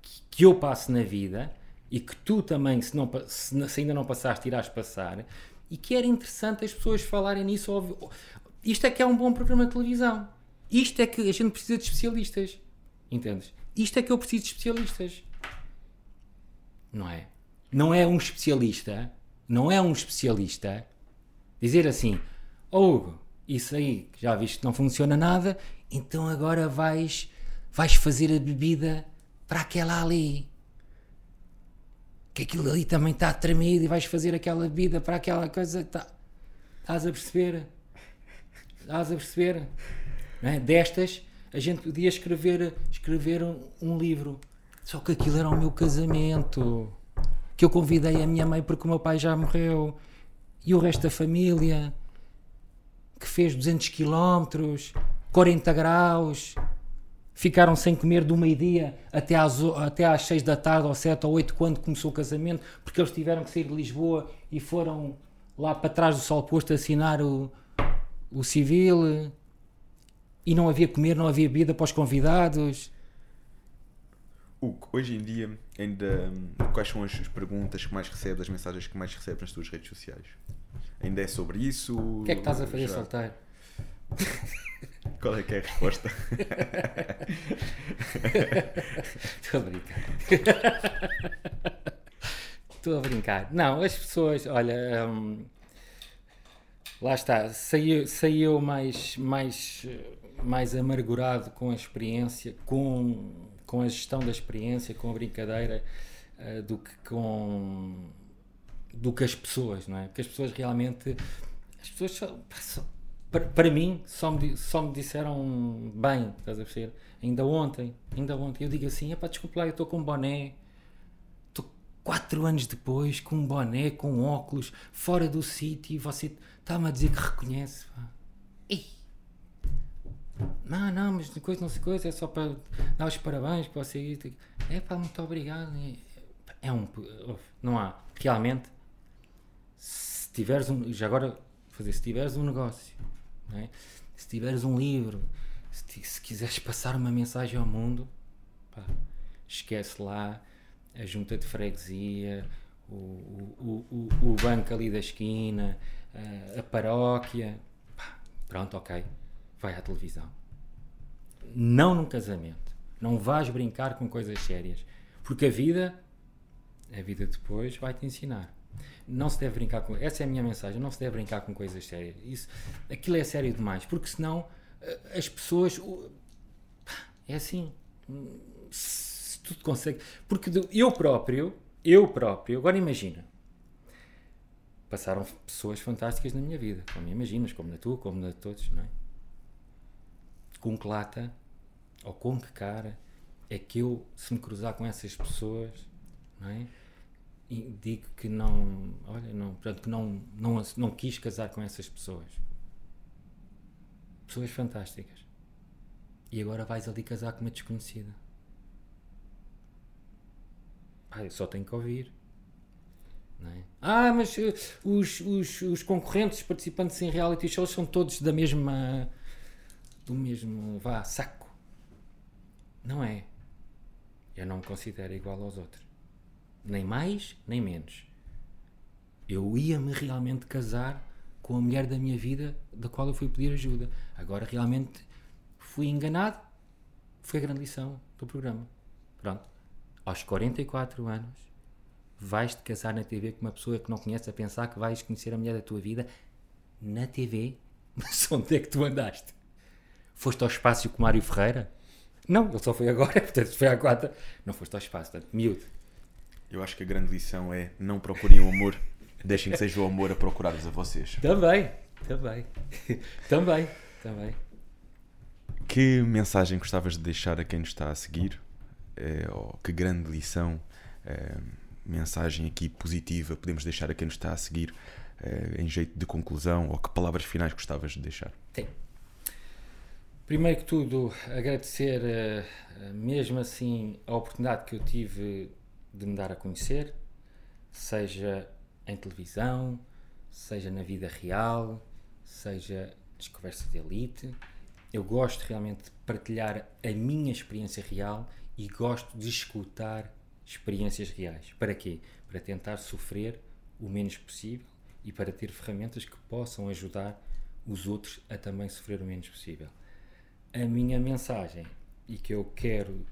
que- que eu passo na vida e que tu também, se, não, se, se ainda não passaste, irás passar e que era interessante as pessoas falarem nisso. Isto é que é um bom programa de televisão. Isto é que a gente precisa de especialistas. Entendes? Isto é que eu preciso de especialistas. Não é? Não é um especialista, não é um especialista dizer assim: "Ó Hugo, isso aí que já viste que não funciona nada, então agora vais, vais fazer a bebida para aquela ali. Que aquilo ali também está tremido e vais fazer aquela bebida para aquela coisa. Tá. Estás a perceber? Estás a perceber? É? Destas, a gente podia escrever, escrever um, um livro. Só que aquilo era o meu casamento. Que eu convidei a minha mãe porque o meu pai já morreu. E o resto da família. Que fez 200 quilómetros, 40 graus. Ficaram sem comer do meio-dia até às, até às 6 da tarde, ou 7 ou 8, quando começou o casamento, porque eles tiveram que sair de Lisboa e foram lá para trás do sol posto assinar o, o civil. E não havia comer, não havia bebida para os convidados. Hugo, hoje em dia, ainda hum, quais são as perguntas que mais recebes, as mensagens que mais recebes nas tuas redes sociais? Ainda é sobre isso? O que é que estás a fazer Já- solteiro? Qual é que é a resposta? Estou a brincar. Estou a brincar. Não, as pessoas, olha, hum, lá está, saiu, saiu mais, mais, mais amargurado com a experiência, com, com a gestão da experiência, com a brincadeira, eh, do que com do que as pessoas, não é? Porque as pessoas realmente, as pessoas só, só- para, para mim só me, só me disseram bem, estás a perceber? Ainda ontem, ainda ontem, eu digo assim, epá, desculpa lá, eu estou com um boné, estou quatro anos depois com um boné, com óculos, fora do sítio e você está-me a dizer que reconhece, pá. Ei! Não, não, mas coisa não sei coisa, é só para dar os parabéns que você. É pá, muito obrigado. É um. Não há. Realmente, se tiveres um. Já agora, fazer, se tiveres um negócio, é? se tiveres um livro, se, se quiseres passar uma mensagem ao mundo, pá, esquece lá a junta de freguesia, o, o, o- o banco ali da esquina, a, a paróquia. Pá, pronto, ok. Vai à televisão. Não num casamento. Não vais brincar com coisas sérias. Porque a vida, a vida depois vai te ensinar. Não se deve brincar com. Essa é a minha mensagem. Não se deve brincar com coisas sérias. Isso, aquilo é sério demais. Porque senão eh, as pessoas. É assim. Se tu consegue. Porque eu próprio, eu próprio, agora imagina. Passaram pessoas fantásticas na minha vida. Como imaginas, como na tua, como na de todos, não é? Com que lata ou com que cara é que eu, se me cruzar com essas pessoas, não é? E digo que não, olha, não, portanto, que não, não, não quis casar com essas pessoas. Pessoas fantásticas. E agora vais ali casar com uma desconhecida. Ah, só tenho que ouvir. É? Ah, mas eh, os, os, os concorrentes, participantes em reality shows são todos da mesma. Do mesmo. vá, saco. Não é. Eu não me considero igual aos outros. Nem mais, nem menos. Eu ia-me realmente casar com a mulher da minha vida, da qual eu fui pedir ajuda. Agora realmente fui enganado. Foi a grande lição do programa. Pronto. Aos 44 anos, vais-te casar na TV com uma pessoa que não conheces a pensar que vais conhecer a mulher da tua vida? Na TV? Mas onde é que tu andaste? Foste ao espaço com o Mário Ferreira? Não, ele só foi agora, portanto foi à quarta. Não foste ao espaço, portanto, miúdo. Eu acho que a grande lição é não procurem o amor, deixem que seja o amor a procurar-vos a vocês. Também, também, também, também. Que mensagem gostavas de deixar a quem nos está a seguir? É, ou que grande lição, é, mensagem aqui positiva podemos deixar a quem nos está a seguir é, em jeito de conclusão? Ou que palavras finais gostavas de deixar? Sim. Primeiro que tudo, agradecer uh, mesmo assim a oportunidade que eu tive de me dar a conhecer, seja em televisão, seja na vida real, seja nas conversas de elite. Eu gosto realmente de partilhar a minha experiência real e gosto de escutar experiências reais. Para quê? Para tentar sofrer o menos possível e para ter ferramentas que possam ajudar os outros a também sofrer o menos possível. A minha mensagem e que eu quero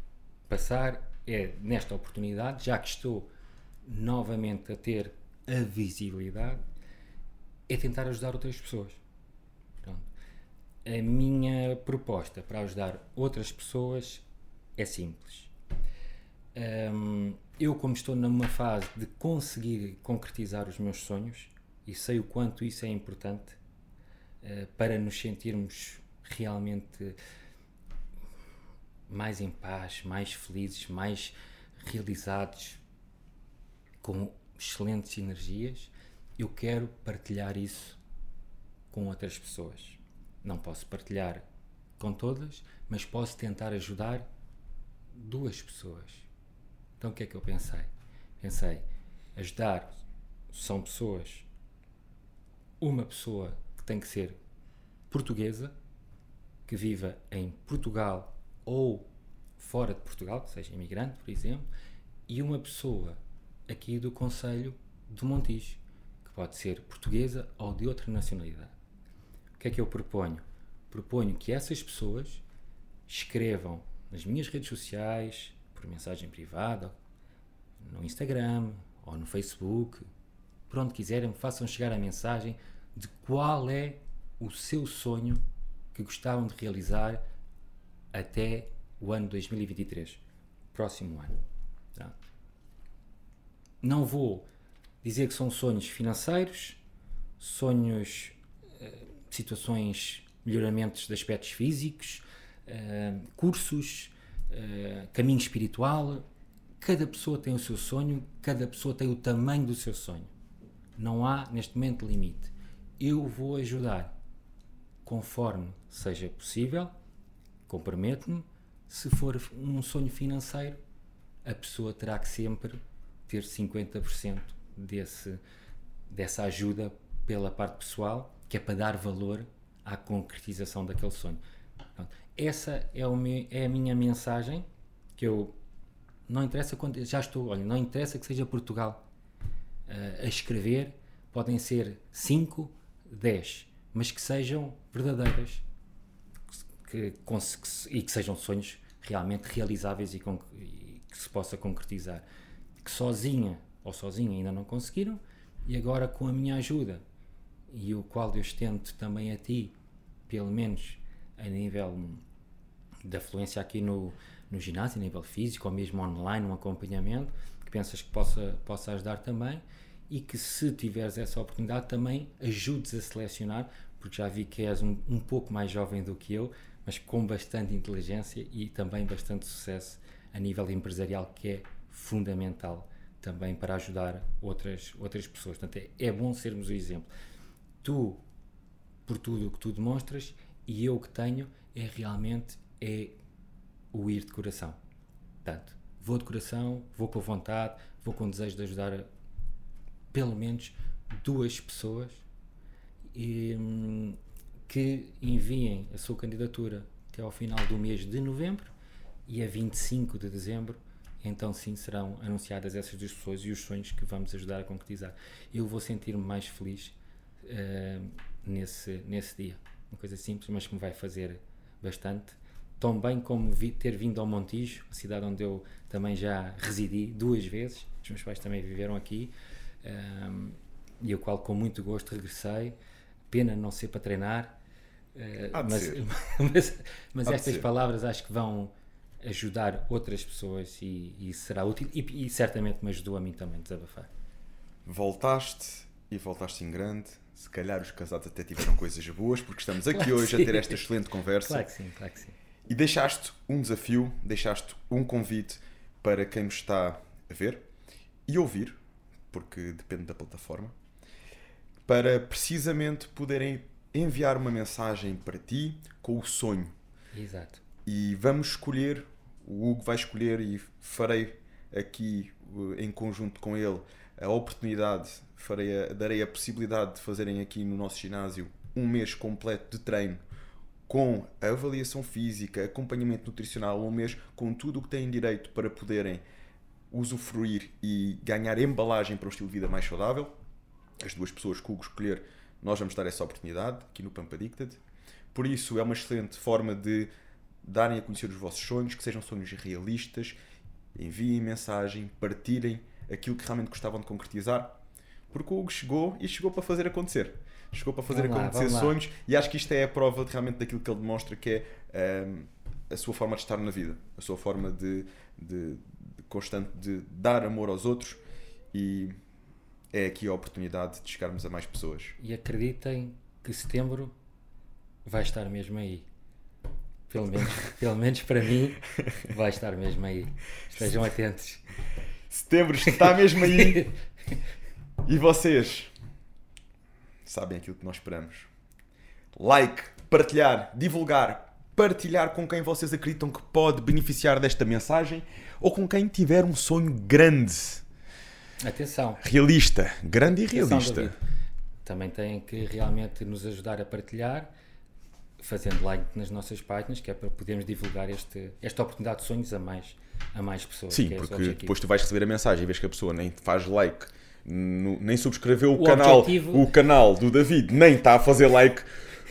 passar é nesta oportunidade, já que estou novamente a ter a visibilidade, é tentar ajudar outras pessoas. Pronto. A minha proposta para ajudar outras pessoas é simples. Um, eu, como estou numa fase de conseguir concretizar os meus sonhos, e sei o quanto isso é importante uh, para nos sentirmos realmente mais em paz, mais felizes, mais realizados, com excelentes energias, eu quero partilhar isso com outras pessoas. Não posso partilhar com todas, mas posso tentar ajudar duas pessoas. Então o que é que eu pensei? Pensei, ajudar são pessoas, uma pessoa que tem que ser portuguesa, que viva em Portugal ou fora de Portugal, que seja imigrante, por exemplo, e uma pessoa aqui do Conselho de Montijo, que pode ser portuguesa ou de outra nacionalidade. O que é que eu proponho? Proponho que essas pessoas escrevam nas minhas redes sociais, por mensagem privada, no Instagram ou no Facebook, por onde quiserem, façam chegar a mensagem de qual é o seu sonho que gostavam de realizar até o ano 2023, próximo ano. Tá? Não vou dizer que são sonhos financeiros, sonhos, uh, situações, melhoramentos de aspectos físicos, uh, cursos, uh, caminho espiritual. Cada pessoa tem o seu sonho, cada pessoa tem o tamanho do seu sonho. Não há neste momento limite. Eu vou ajudar conforme seja possível, comprometo-me. Se for um sonho financeiro, a pessoa terá que sempre ter 50% desse, dessa ajuda pela parte pessoal, que é para dar valor à concretização daquele sonho. Pronto. Essa é, o meu, é a minha mensagem que eu não interessa quando já estou, olha, não interessa que seja Portugal uh, a escrever, podem ser 5, 10, mas que sejam verdadeiras que, e que sejam sonhos realmente realizáveis e, e que se possa concretizar. Que sozinha ou sozinha ainda não conseguiram, e agora com a minha ajuda, e o qual eu estendo também a ti, pelo menos a nível da fluência aqui no, no ginásio, a nível físico, ou mesmo online, um acompanhamento, que pensas que possa, possa ajudar também, e que se tiveres essa oportunidade também ajudes a selecionar, porque já vi que és um, um pouco mais jovem do que eu, mas com bastante inteligência e também bastante sucesso a nível empresarial, que é fundamental também para ajudar outras, outras pessoas. Portanto, é, é bom sermos o exemplo. Tu, por tudo o que tu demonstras, e eu que tenho, é realmente é o ir de coração. Portanto, vou de coração, vou com vontade, vou com desejo de ajudar pelo menos duas pessoas e, hum, que enviem a sua candidatura até ao final do mês de novembro e a 25 de dezembro então sim serão anunciadas essas duas pessoas e os sonhos que vamos ajudar a concretizar. Eu vou sentir-me mais feliz uh, nesse, nesse dia. Uma coisa simples, mas que me vai fazer bastante. Tão bem como vi, ter vindo ao Montijo, cidade onde eu também já residi duas vezes. Os meus pais também viveram aqui. Um, e o qual com muito gosto regressei pena não ser para treinar. eh, mas, mas, mas estas palavras acho que vão ajudar outras pessoas e, e será útil. E, e certamente me ajudou a mim também a desabafar. Voltaste e voltaste em grande. Se calhar os casados até tiveram coisas boas, porque estamos aqui Claro hoje a sim. ter esta excelente conversa. Claro que sim, claro que sim. E deixaste um desafio, deixaste um convite para quem nos está a ver e ouvir, porque depende da plataforma, para precisamente poderem enviar uma mensagem para ti com o sonho. Exato. E vamos escolher, o Hugo vai escolher e farei aqui uh, em conjunto com ele a oportunidade, farei a- darei a possibilidade de fazerem aqui no nosso ginásio um mês completo de treino com avaliação física, acompanhamento nutricional, um mês com tudo o que têm direito para poderem usufruir e ganhar embalagem para um estilo de vida mais saudável. As duas pessoas que o Hugo escolher, nós vamos dar essa oportunidade aqui no Pump Addicted. Por isso, é uma excelente forma de darem a conhecer os vossos sonhos, que sejam sonhos realistas, enviem mensagem, partilhem aquilo que realmente gostavam de concretizar, porque o Hugo chegou e chegou para fazer acontecer. Chegou para fazer Vamos lá, acontecer lá. sonhos e acho que isto é a prova de, realmente daquilo que ele demonstra que é hum, a sua forma de estar na vida, a sua forma de, de- de constante de dar amor aos outros e é aqui a oportunidade de chegarmos a mais pessoas. E acreditem que setembro vai estar mesmo aí. Pelo menos, pelo menos para mim, vai estar mesmo aí. Estejam atentos. Setembro está mesmo aí e vocês sabem aquilo que nós esperamos. Like, partilhar, divulgar, partilhar com quem vocês acreditam que pode beneficiar desta mensagem ou com quem tiver um sonho grande, Atenção. realista, grande e atenção, realista. David. Também têm que realmente nos ajudar a partilhar, fazendo like nas nossas páginas, que é para podermos divulgar este, esta oportunidade de sonhos a mais, a mais pessoas. Sim, é porque depois tu vais receber a mensagem e vês que a pessoa nem faz like, no- nem subscreveu o, O canal, objetivo- o canal do David, nem está a fazer like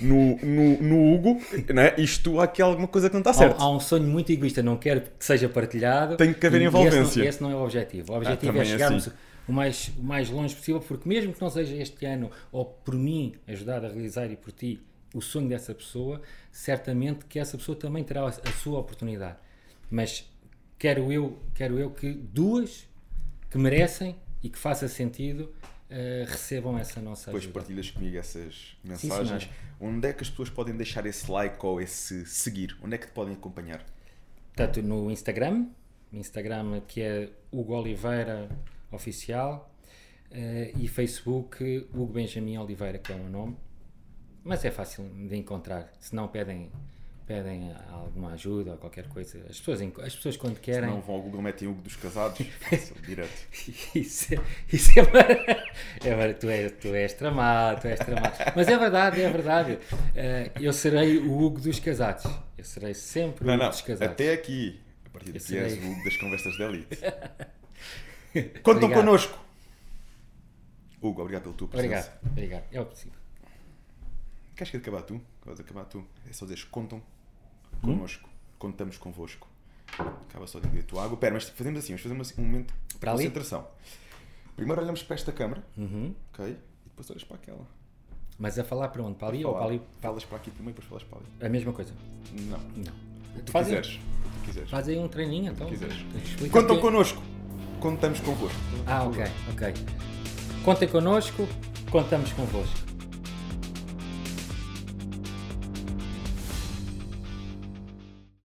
no, no, no Hugo, né? isto há aqui alguma coisa que não está Há, certo. há um sonho muito egoísta, não quero que seja partilhado. Tem que haver e- e envolvência. Esse não, esse não é o objetivo. O objetivo é é chegarmos assim. o, mais, o mais longe possível, porque mesmo que não seja este ano, ou por mim ajudar a realizar e por ti o sonho dessa pessoa, certamente que essa pessoa também terá a, a sua oportunidade. Mas quero eu, quero eu que duas que merecem e que faça sentido eh, recebam essa nossa Depois ajuda. partilhas comigo essas Sim, mensagens. senhora. Onde é que as pessoas podem deixar esse like ou esse seguir? Onde é que te podem acompanhar? Tanto no Instagram, Instagram que é Hugo Oliveira Oficial, eh, e Facebook Hugo Benjamin Oliveira, que é o meu nome. Mas é fácil de encontrar. Se não pedem, pedem alguma ajuda ou qualquer coisa. As pessoas, as pessoas quando Se querem. não vão ao Google, metem Hugo dos Casados. Fácil, direto. Isso, é- isso é, mar- é mar- tu, és, tu és tramado, tu és tramado. Mas é verdade, é verdade. Eh, eu serei o Hugo dos casados. Eu serei sempre o Não, Hugo não, dos casados. até aqui. A partir daqui Esse és o Hugo das conversas da Elite. Contam Obrigado. connosco. Hugo, obrigado pela tua presença. Obrigado, obrigado. É o possível. Queres que acabar tu? De acabar tu. É só dizer contam connosco. Contamos convosco. Acaba só de dizer tu água. Pera, mas fazemos assim, vamos fazer uma- um momento de Para ali? concentração. Primeiro olhamos para esta câmara, Uhum. ok? E depois olhas para aquela. Mas a falar para onde? Para ali ou para ali? Falas para aqui primeiro, depois falas para ali. A mesma coisa? Não. Não. Tu Faz quiseres. Tu quiseres. Faz aí um treininho então. Contam que- connosco. Contamos convosco. Ah, ok, ok. Contem connosco, contamos convosco.